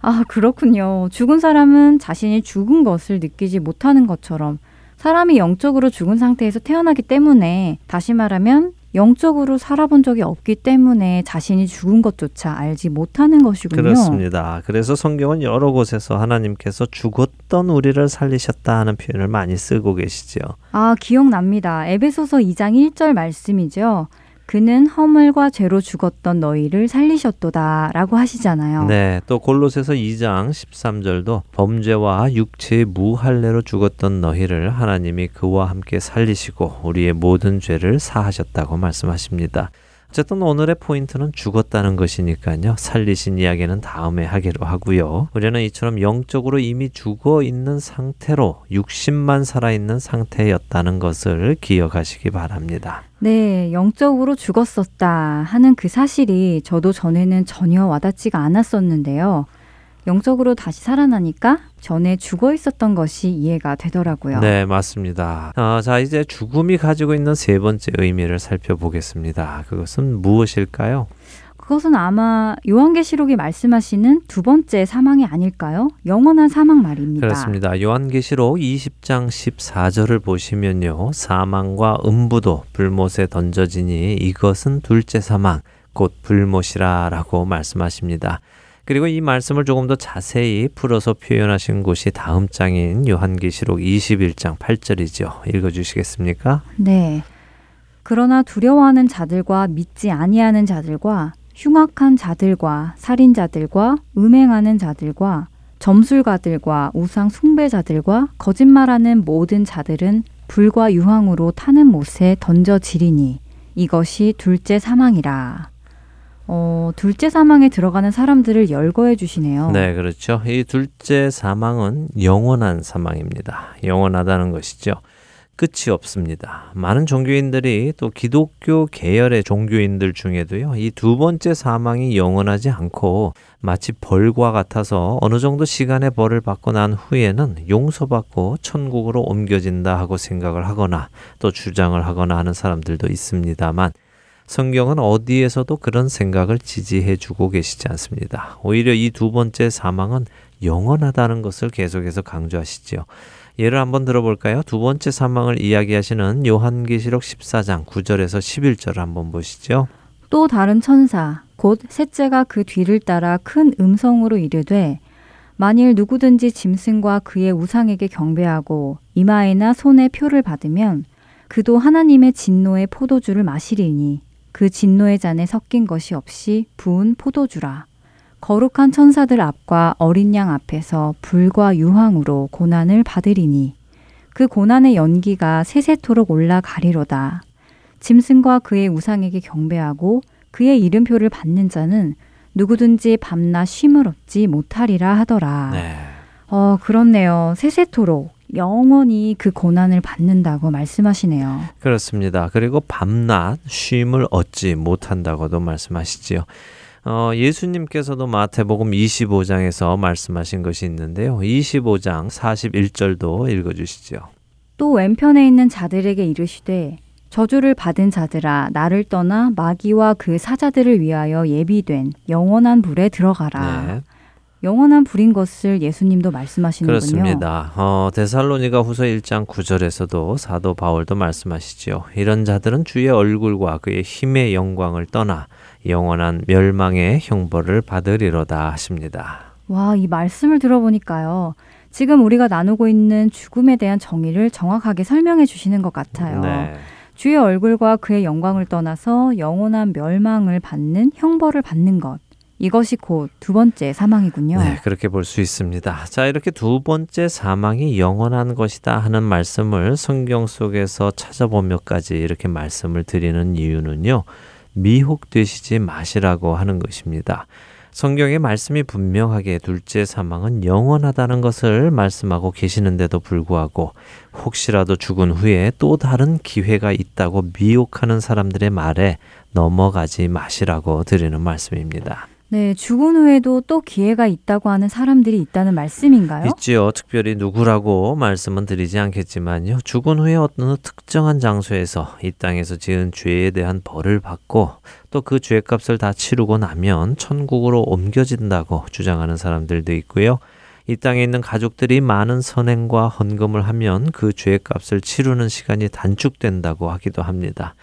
아, 그렇군요. 죽은 사람은 자신이 죽은 것을 느끼지 못하는 것처럼 사람이 영적으로 죽은 상태에서 태어나기 때문에 다시 말하면 영적으로 살아본 적이 없기 때문에 자신이 죽은 것조차 알지 못하는 것이군요. 그렇습니다. 그래서 성경은 여러 곳에서 하나님께서 죽었던 우리를 살리셨다 하는 표현을 많이 쓰고 계시죠. 아, 기억납니다. 에베소서 2장 1절 말씀이죠. 그는 허물과 죄로 죽었던 너희를 살리셨도다 라고 하시잖아요. 네, 또 골로새서 2장 13절도 범죄와 육체의 무할례로 죽었던 너희를 하나님이 그와 함께 살리시고 우리의 모든 죄를 사하셨다고 말씀하십니다. 어쨌든 오늘의 포인트는 죽었다는 것이니까요. 살리신 이야기는 다음에 하기로 하고요. 우리는 이처럼 영적으로 이미 죽어 있는 상태로 육신만 살아있는 상태였다는 것을 기억하시기 바랍니다. 네, 영적으로 죽었었다 하는 그 사실이 저도 전에는 전혀 와닿지가 않았었는데요. 영적으로 다시 살아나니까 전에 죽어 있었던 것이 이해가 되더라고요. 네, 맞습니다. 어, 자, 이제 죽음이 가지고 있는 세 번째 의미를 살펴보겠습니다. 그것은 무엇일까요? 그것은 아마 요한계시록이 말씀하시는 두 번째 사망이 아닐까요? 영원한 사망 말입니다. 그렇습니다. 요한계시록 20장 14절을 보시면요. 사망과 음부도 불못에 던져지니 이것은 둘째 사망, 곧 불못이라라고 말씀하십니다. 그리고 이 말씀을 조금 더 자세히 풀어서 표현하신 곳이 다음 장인 요한계시록 21장 8절이죠. 읽어 주시겠습니까? 네. 그러나 두려워하는 자들과 믿지 아니하는 자들과 흉악한 자들과 살인자들과 음행하는 자들과 점술가들과 우상 숭배자들과 거짓말하는 모든 자들은 불과 유황으로 타는 못에 던져지리니 이것이 둘째 사망이라. 어, 둘째 사망에 들어가는 사람들을 열거해 주시네요. 네, 그렇죠. 이 둘째 사망은 영원한 사망입니다. 영원하다는 것이죠. 끝이 없습니다. 많은 종교인들이 또 기독교 계열의 종교인들 중에도요, 이 두 번째 사망이 영원하지 않고 마치 벌과 같아서 어느 정도 시간의 벌을 받고 난 후에는 용서받고 천국으로 옮겨진다 하고 생각을 하거나 또 주장을 하거나 하는 사람들도 있습니다만 성경은 어디에서도 그런 생각을 지지해 주고 계시지 않습니다. 오히려 이 두 번째 사망은 영원하다는 것을 계속해서 강조하시지요. 예를 한번 들어볼까요? 두 번째 사망을 이야기하시는 요한계시록 14장 9절에서 11절을 한번 보시죠. 또 다른 천사 곧 셋째가 그 뒤를 따라 큰 음성으로 이르되 만일 누구든지 짐승과 그의 우상에게 경배하고 이마에나 손에 표를 받으면 그도 하나님의 진노의 포도주를 마시리니 그 진노의 잔에 섞인 것이 없이 부은 포도주라. 거룩한 천사들 앞과 어린 양 앞에서 불과 유황으로 고난을 받으리니 그 고난의 연기가 세세토록 올라가리로다. 짐승과 그의 우상에게 경배하고 그의 이름표를 받는 자는 누구든지 밤낮 쉼을 얻지 못하리라 하더라. 네. 어, 그렇네요. 세세토록 영원히 그 고난을 받는다고 말씀하시네요. 그렇습니다. 그리고 밤낮 쉼을 얻지 못한다고도 말씀하시지요. 어, 예수님께서도 마태복음 25장에서 말씀하신 것이 있는데요. 25장 41절도 읽어주시죠. 또 왼편에 있는 자들에게 이르시되 저주를 받은 자들아 나를 떠나 마귀와 그 사자들을 위하여 예비된 영원한 불에 들어가라. 네. 영원한 불인 것을 예수님도 말씀하시는군요. 그렇습니다. 어, 데살로니가 후서 1장 9절에서도 사도 바울도 말씀하시지요. 이런 자들은 주의 얼굴과 그의 힘의 영광을 떠나 영원한 멸망의 형벌을 받으리로다 하십니다. 와, 이 말씀을 들어보니까요. 지금 우리가 나누고 있는 죽음에 대한 정의를 정확하게 설명해 주시는 것 같아요. 네. 주의 얼굴과 그의 영광을 떠나서 영원한 멸망을 받는 형벌을 받는 것. 이것이 곧 두 번째 사망이군요. 네, 그렇게 볼 수 있습니다. 자, 이렇게 두 번째 사망이 영원한 것이다 하는 말씀을 성경 속에서 찾아보며까지 이렇게 말씀을 드리는 이유는요. 미혹되시지 마시라고 하는 것입니다. 성경의 말씀이 분명하게 둘째 사망은 영원하다는 것을 말씀하고 계시는데도 불구하고 혹시라도 죽은 후에 또 다른 기회가 있다고 미혹하는 사람들의 말에 넘어가지 마시라고 드리는 말씀입니다. 네, 죽은 후에도 또 기회가 있다고 하는 사람들이 있다는 말씀인가요? 있지요. 특별히 누구라고 말씀은 드리지 않겠지만요. 죽은 후에 어느 특정한 장소에서 이 땅에서 지은 죄에 대한 벌을 받고 또 그 죄값을 다 치르고 나면 천국으로 옮겨진다고 주장하는 사람들도 있고요. 이 땅에 있는 가족들이 많은 선행과 헌금을 하면 그 죄값을 치르는 시간이 단축된다고 하기도 합니다.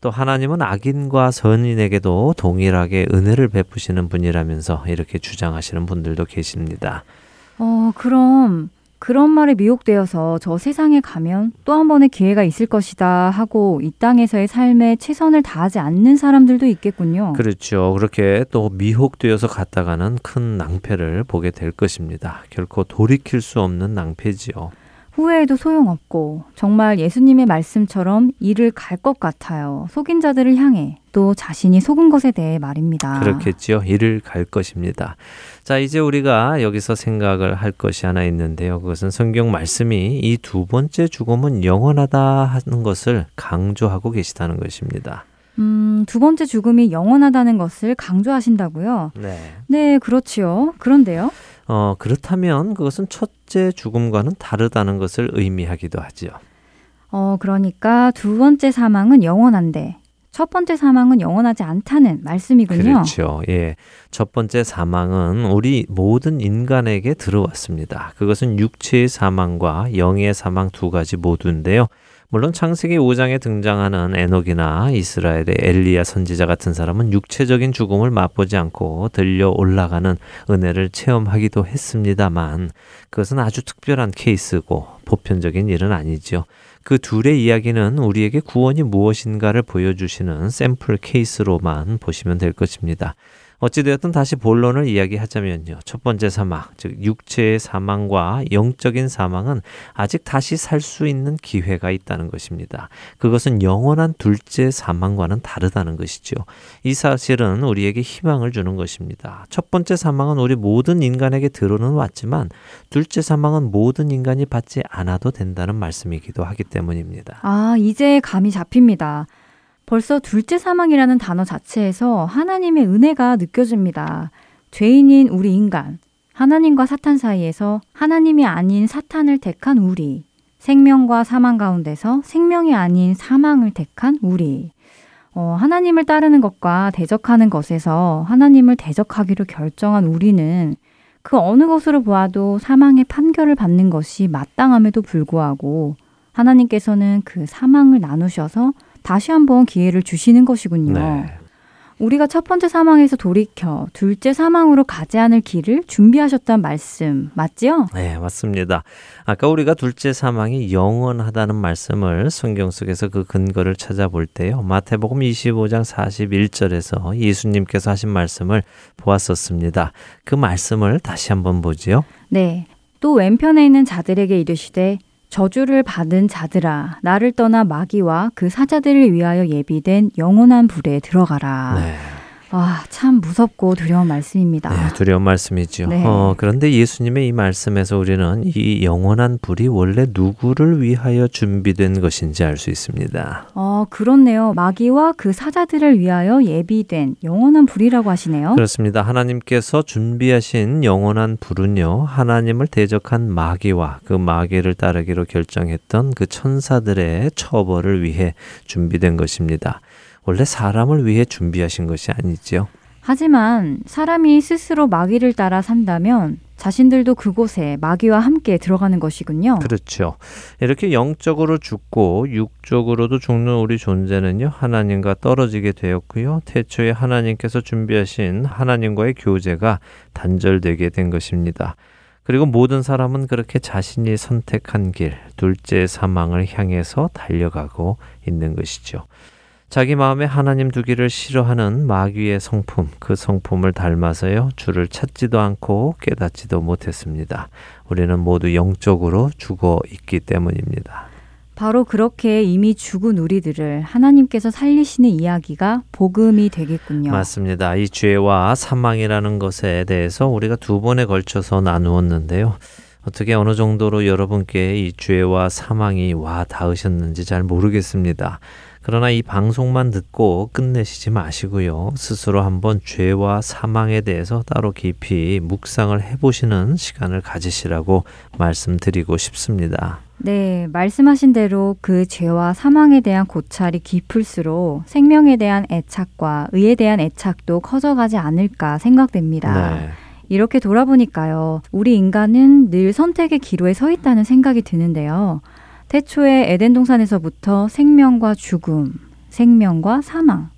또 하나님은 악인과 선인에게도 동일하게 은혜를 베푸시는 분이라면서 이렇게 주장하시는 분들도 계십니다. 어, 그럼 그런 말에 미혹되어서 저 세상에 가면 또 한 번의 기회가 있을 것이다 하고 이 땅에서의 삶에 최선을 다하지 않는 사람들도 있겠군요. 그렇죠. 그렇게 또 미혹되어서 갔다가는 큰 낭패를 보게 될 것입니다. 결코 돌이킬 수 없는 낭패지요. 후회해도 소용없고 정말 예수님의 말씀처럼 일을 갈것 같아요. 속인 자들을 향해 또 자신이 속은 것에 대해 말입니다. 그렇겠지요. 이를 갈 것입니다. 자, 이제 우리가 여기서 생각을 할 것이 하나 있는데요. 그것은 성경 말씀이 이 두 번째 죽음은 영원하다 하는 것을 강조하고 계시다는 것입니다. 음, 두 번째 죽음이 영원하다는 것을 강조하신다고요? 네. 네, 그렇지요. 그런데요. 어, 그렇다면 그것은 첫째 죽음과는 다르다는 것을 의미하기도 하지요. 어, 그러니까 두 번째 사망은 영원한데 첫 번째 사망은 영원하지 않다는 말씀이군요. 그렇죠. 예. 첫 번째 사망은 우리 모든 인간에게 들어왔습니다. 그것은 육체의 사망과 영의 사망 두 가지 모두인데요. 물론 창세기 5장에 등장하는 에녹이나 이스라엘의 엘리야 선지자 같은 사람은 육체적인 죽음을 맛보지 않고 들려 올라가는 은혜를 체험하기도 했습니다만 그것은 아주 특별한 케이스고 보편적인 일은 아니죠. 그 둘의 이야기는 우리에게 구원이 무엇인가를 보여주시는 샘플 케이스로만 보시면 될 것입니다. 어찌되었든 다시 본론을 이야기하자면요. 첫 번째 사망, 즉 육체의 사망과 영적인 사망은 아직 다시 살 수 있는 기회가 있다는 것입니다. 그것은 영원한 둘째 사망과는 다르다는 것이죠. 이 사실은 우리에게 희망을 주는 것입니다. 첫 번째 사망은 우리 모든 인간에게 들어는 왔지만 둘째 사망은 모든 인간이 받지 않아도 된다는 말씀이기도 하기 때문입니다. 아, 이제 감이 잡힙니다. 벌써 둘째 사망이라는 단어 자체에서 하나님의 은혜가 느껴집니다. 죄인인 우리 인간, 하나님과 사탄 사이에서 하나님이 아닌 사탄을 택한 우리, 생명과 사망 가운데서 생명이 아닌 사망을 택한 우리, 어, 하나님을 따르는 것과 대적하는 것에서 하나님을 대적하기로 결정한 우리는 그 어느 것으로 보아도 사망의 판결을 받는 것이 마땅함에도 불구하고 하나님께서는 그 사망을 나누셔서 다시 한번 기회를 주시는 것이군요. 네. 우리가 첫 번째 사망에서 돌이켜 둘째 사망으로 가지 않을 길을 준비하셨단 말씀 맞지요? 네, 맞습니다. 아까 우리가 둘째 사망이 영원하다는 말씀을 성경 속에서 그 근거를 찾아볼 때요. 마태복음 25장 41절에서 예수님께서 하신 말씀을 보았었습니다. 그 말씀을 다시 한번 보지요. 네. 또 왼편에 있는 자들에게 이르시되 저주를 받은 자들아 나를 떠나 마귀와 그 사자들을 위하여 예비된 영원한 불에 들어가라. 네. 와, 참 무섭고 두려운 말씀입니다. 네, 두려운 말씀이죠. 네. 어, 그런데 예수님의 이 말씀에서 우리는 이 영원한 불이 원래 누구를 위하여 준비된 것인지 알 수 있습니다. 어, 그렇네요. 마귀와 그 사자들을 위하여 예비된 영원한 불이라고 하시네요. 그렇습니다. 하나님께서 준비하신 영원한 불은요, 하나님을 대적한 마귀와 그 마귀를 따르기로 결정했던 그 천사들의 처벌을 위해 준비된 것입니다. 원래 사람을 위해 준비하신 것이 아니지요. 하지만 사람이 스스로 마귀를 따라 산다면 자신들도 그곳에 마귀와 함께 들어가는 것이군요. 그렇죠. 이렇게 영적으로 죽고 육적으로도 죽는 우리 존재는요, 하나님과 떨어지게 되었고요. 태초에 하나님께서 준비하신 하나님과의 교제가 단절되게 된 것입니다. 그리고 모든 사람은 그렇게 자신이 선택한 길, 둘째 사망을 향해서 달려가고 있는 것이죠. 자기 마음에 하나님 두기를 싫어하는 마귀의 성품, 그 성품을 닮아서요, 주를 찾지도 않고 깨닫지도 못했습니다. 우리는 모두 영적으로 죽어 있기 때문입니다. 바로 그렇게 이미 죽은 우리들을 하나님께서 살리시는 이야기가 복음이 되겠군요. 맞습니다. 이 죄와 사망이라는 것에 대해서 우리가 두 번에 걸쳐서 나누었는데요. 어떻게 어느 정도로 여러분께 이 죄와 사망이 와 닿으셨는지 잘 모르겠습니다. 그러나 이 방송만 듣고 끝내시지 마시고요. 스스로 한번 죄와 사망에 대해서 따로 깊이 묵상을 해보시는 시간을 가지시라고 말씀드리고 싶습니다. 네, 말씀하신 대로 그 죄와 사망에 대한 고찰이 깊을수록 생명에 대한 애착과 의에 대한 애착도 커져가지 않을까 생각됩니다. 네. 이렇게 돌아보니까요, 우리 인간은 늘 선택의 기로에 서 있다는 생각이 드는데요. 태초에 에덴 동산에서부터 생명과 죽음, 생명과 사망,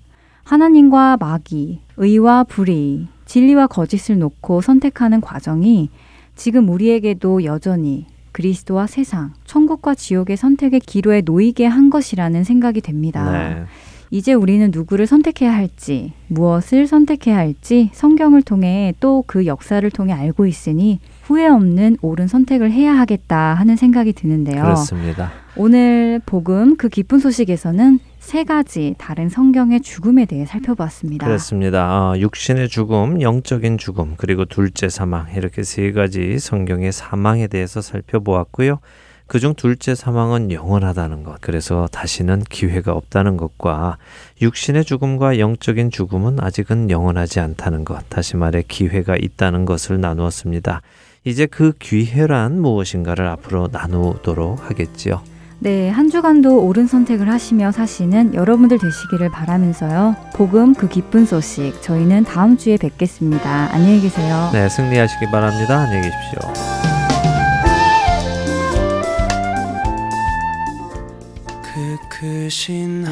하나님과 마귀, 의와 불의, 진리와 거짓을 놓고 선택하는 과정이 지금 우리에게도 여전히 그리스도와 세상, 천국과 지옥의 선택의 기로에 놓이게 한 것이라는 생각이 됩니다. 네. 이제 우리는 누구를 선택해야 할지, 무엇을 선택해야 할지 성경을 통해 또 그 역사를 통해 알고 있으니 후회 없는 옳은 선택을 해야 하겠다 하는 생각이 드는데요. 그렇습니다. 오늘 복음 그 기쁜 소식에서는 세 가지 다른 성경의 죽음에 대해 살펴봤습니다. 그렇습니다. 어, 육신의 죽음, 영적인 죽음, 그리고 둘째 사망 이렇게 세 가지 성경의 사망에 대해서 살펴보았고요. 그중 둘째 사망은 영원하다는 것, 그래서 다시는 기회가 없다는 것과 육신의 죽음과 영적인 죽음은 아직은 영원하지 않다는 것, 다시 말해 기회가 있다는 것을 나누었습니다. 이제 그 기회란 무엇인가를 앞으로 나누도록 하겠지요. 네, 한 주간도 옳은 선택을 하시며 사시는 여러분들 되시기를 바라면서요. 복음 그 기쁜 소식 저희는 다음 주에 뵙겠습니다. 안녕히 계세요. 네, 승리하시기 바랍니다. 안녕히 계십시오. 그 크신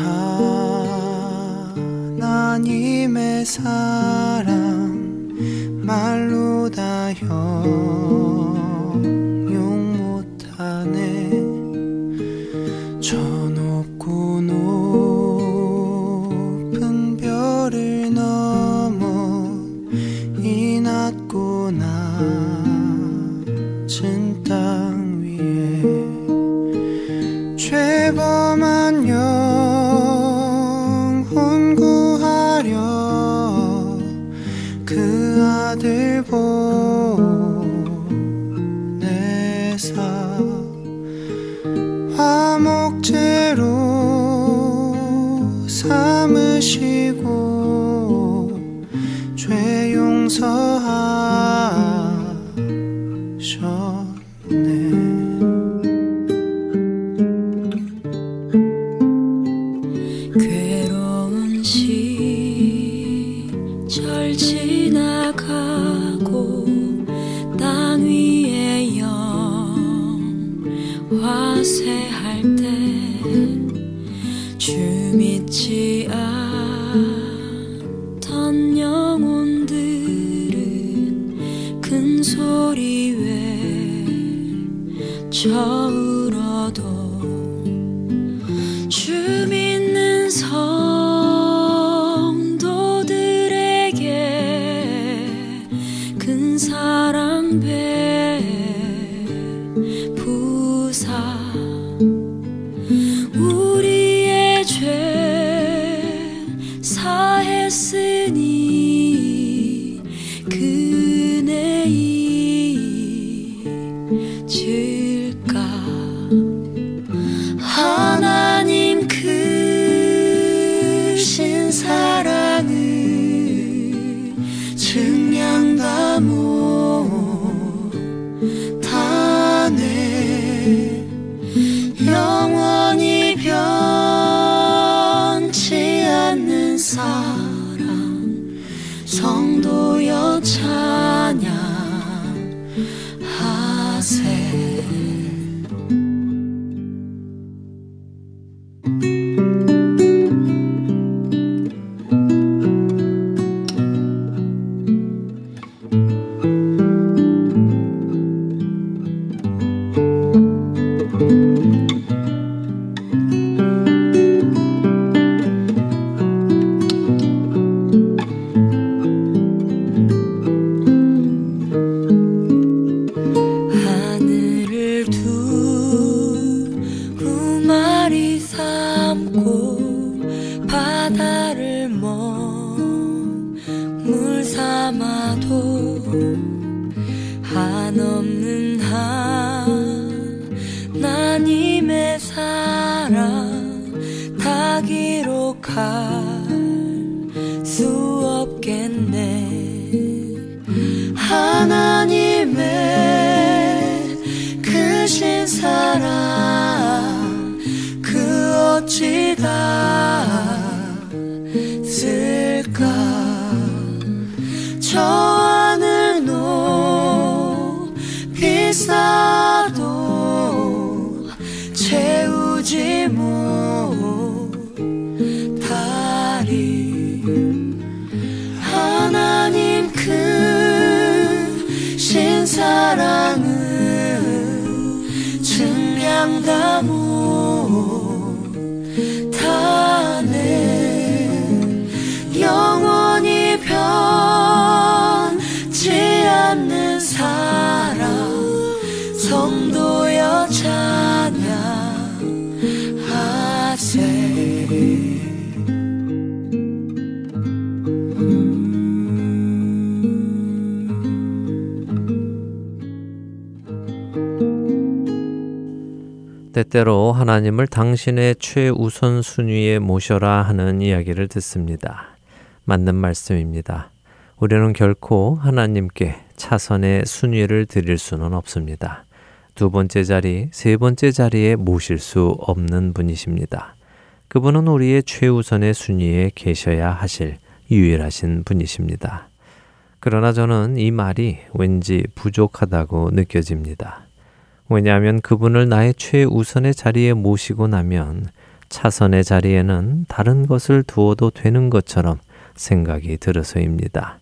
하나님의 사랑 말로 다형 없으니 그 증 때때로 하나님을 당신의 최우선 순위에 모셔라 하는 이야기를 듣습니다. 맞는 말씀입니다. 우리는 결코 하나님께 차선의 순위를 드릴 수는 없습니다. 두 번째 자리, 세 번째 자리에 모실 수 없는 분이십니다. 그분은 우리의 최우선의 순위에 계셔야 하실 유일하신 분이십니다. 그러나 저는 이 말이 왠지 부족하다고 느껴집니다. 왜냐하면 그분을 나의 최우선의 자리에 모시고 나면 차선의 자리에는 다른 것을 두어도 되는 것처럼 생각이 들어서입니다.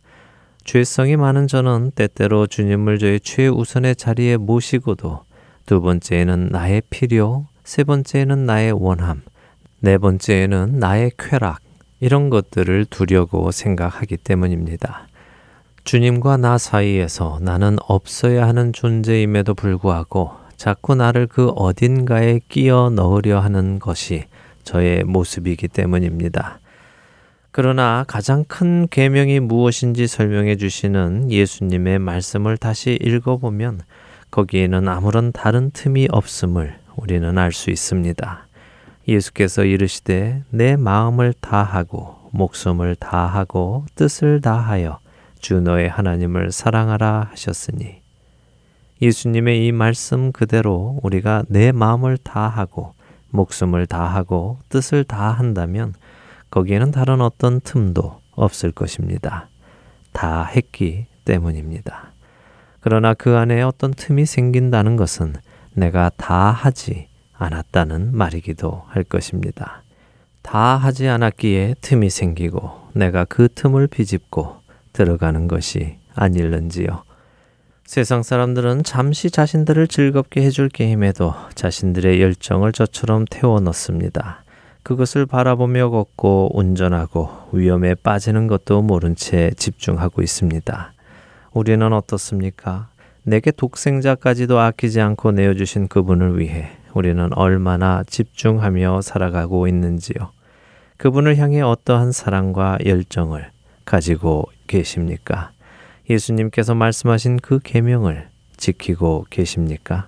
죄성이 많은 저는 때때로 주님을 저의 최우선의 자리에 모시고도 두 번째에는 나의 필요, 세 번째에는 나의 원함, 네 번째에는 나의 쾌락, 이런 것들을 두려고 생각하기 때문입니다. 주님과 나 사이에서 나는 없어야 하는 존재임에도 불구하고 자꾸 나를 그 어딘가에 끼어 넣으려 하는 것이 저의 모습이기 때문입니다. 그러나 가장 큰 계명이 무엇인지 설명해 주시는 예수님의 말씀을 다시 읽어보면 거기에는 아무런 다른 틈이 없음을 우리는 알 수 있습니다. 예수께서 이르시되 내 마음을 다하고 목숨을 다하고 뜻을 다하여 주 너의 하나님을 사랑하라 하셨으니 예수님의 이 말씀 그대로 우리가 내 마음을 다하고 목숨을 다하고 뜻을 다한다면 거기에는 다른 어떤 틈도 없을 것입니다. 다 했기 때문입니다. 그러나 그 안에 어떤 틈이 생긴다는 것은 내가 다 하지 않았다는 말이기도 할 것입니다. 다 하지 않았기에 틈이 생기고 내가 그 틈을 비집고 들어가는 것이 아닐는지요. 세상 사람들은 잠시 자신들을 즐겁게 해줄 게임에도 자신들의 열정을 저처럼 태워 넣습니다. 그것을 바라보며 걷고 운전하고 위험에 빠지는 것도 모른 채 집중하고 있습니다. 우리는 어떻습니까? 내게 독생자까지도 아끼지 않고 내어주신 그분을 위해 우리는 얼마나 집중하며 살아가고 있는지요. 그분을 향해 어떠한 사랑과 열정을 가지고 계십니까? 예수님께서 말씀하신 그 계명을 지키고 계십니까?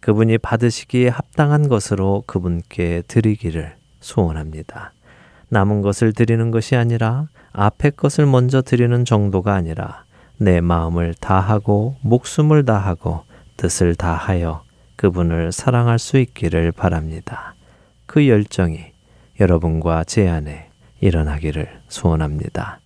그분이 받으시기에 합당한 것으로 그분께 드리기를 소원합니다. 남은 것을 드리는 것이 아니라 앞에 것을 먼저 드리는 정도가 아니라 내 마음을 다하고 목숨을 다하고 뜻을 다하여 그분을 사랑할 수 있기를 바랍니다. 그 열정이 여러분과 제 안에 일어나기를 소원합니다.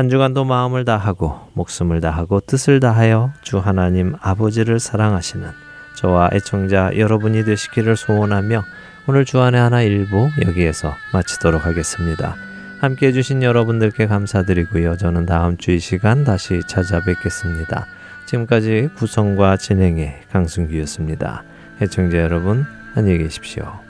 한 주간도 마음을 다하고 목숨을 다하고 뜻을 다하여 주 하나님 아버지를 사랑하시는 저와 애청자 여러분이 되시기를 소원하며 오늘 주안의 하나 일부 여기에서 마치도록 하겠습니다. 함께 해주신 여러분들께 감사드리고요. 저는 다음 주 이 시간 다시 찾아뵙겠습니다. 지금까지 구성과 진행의 강승규였습니다. 애청자 여러분, 안녕히 계십시오.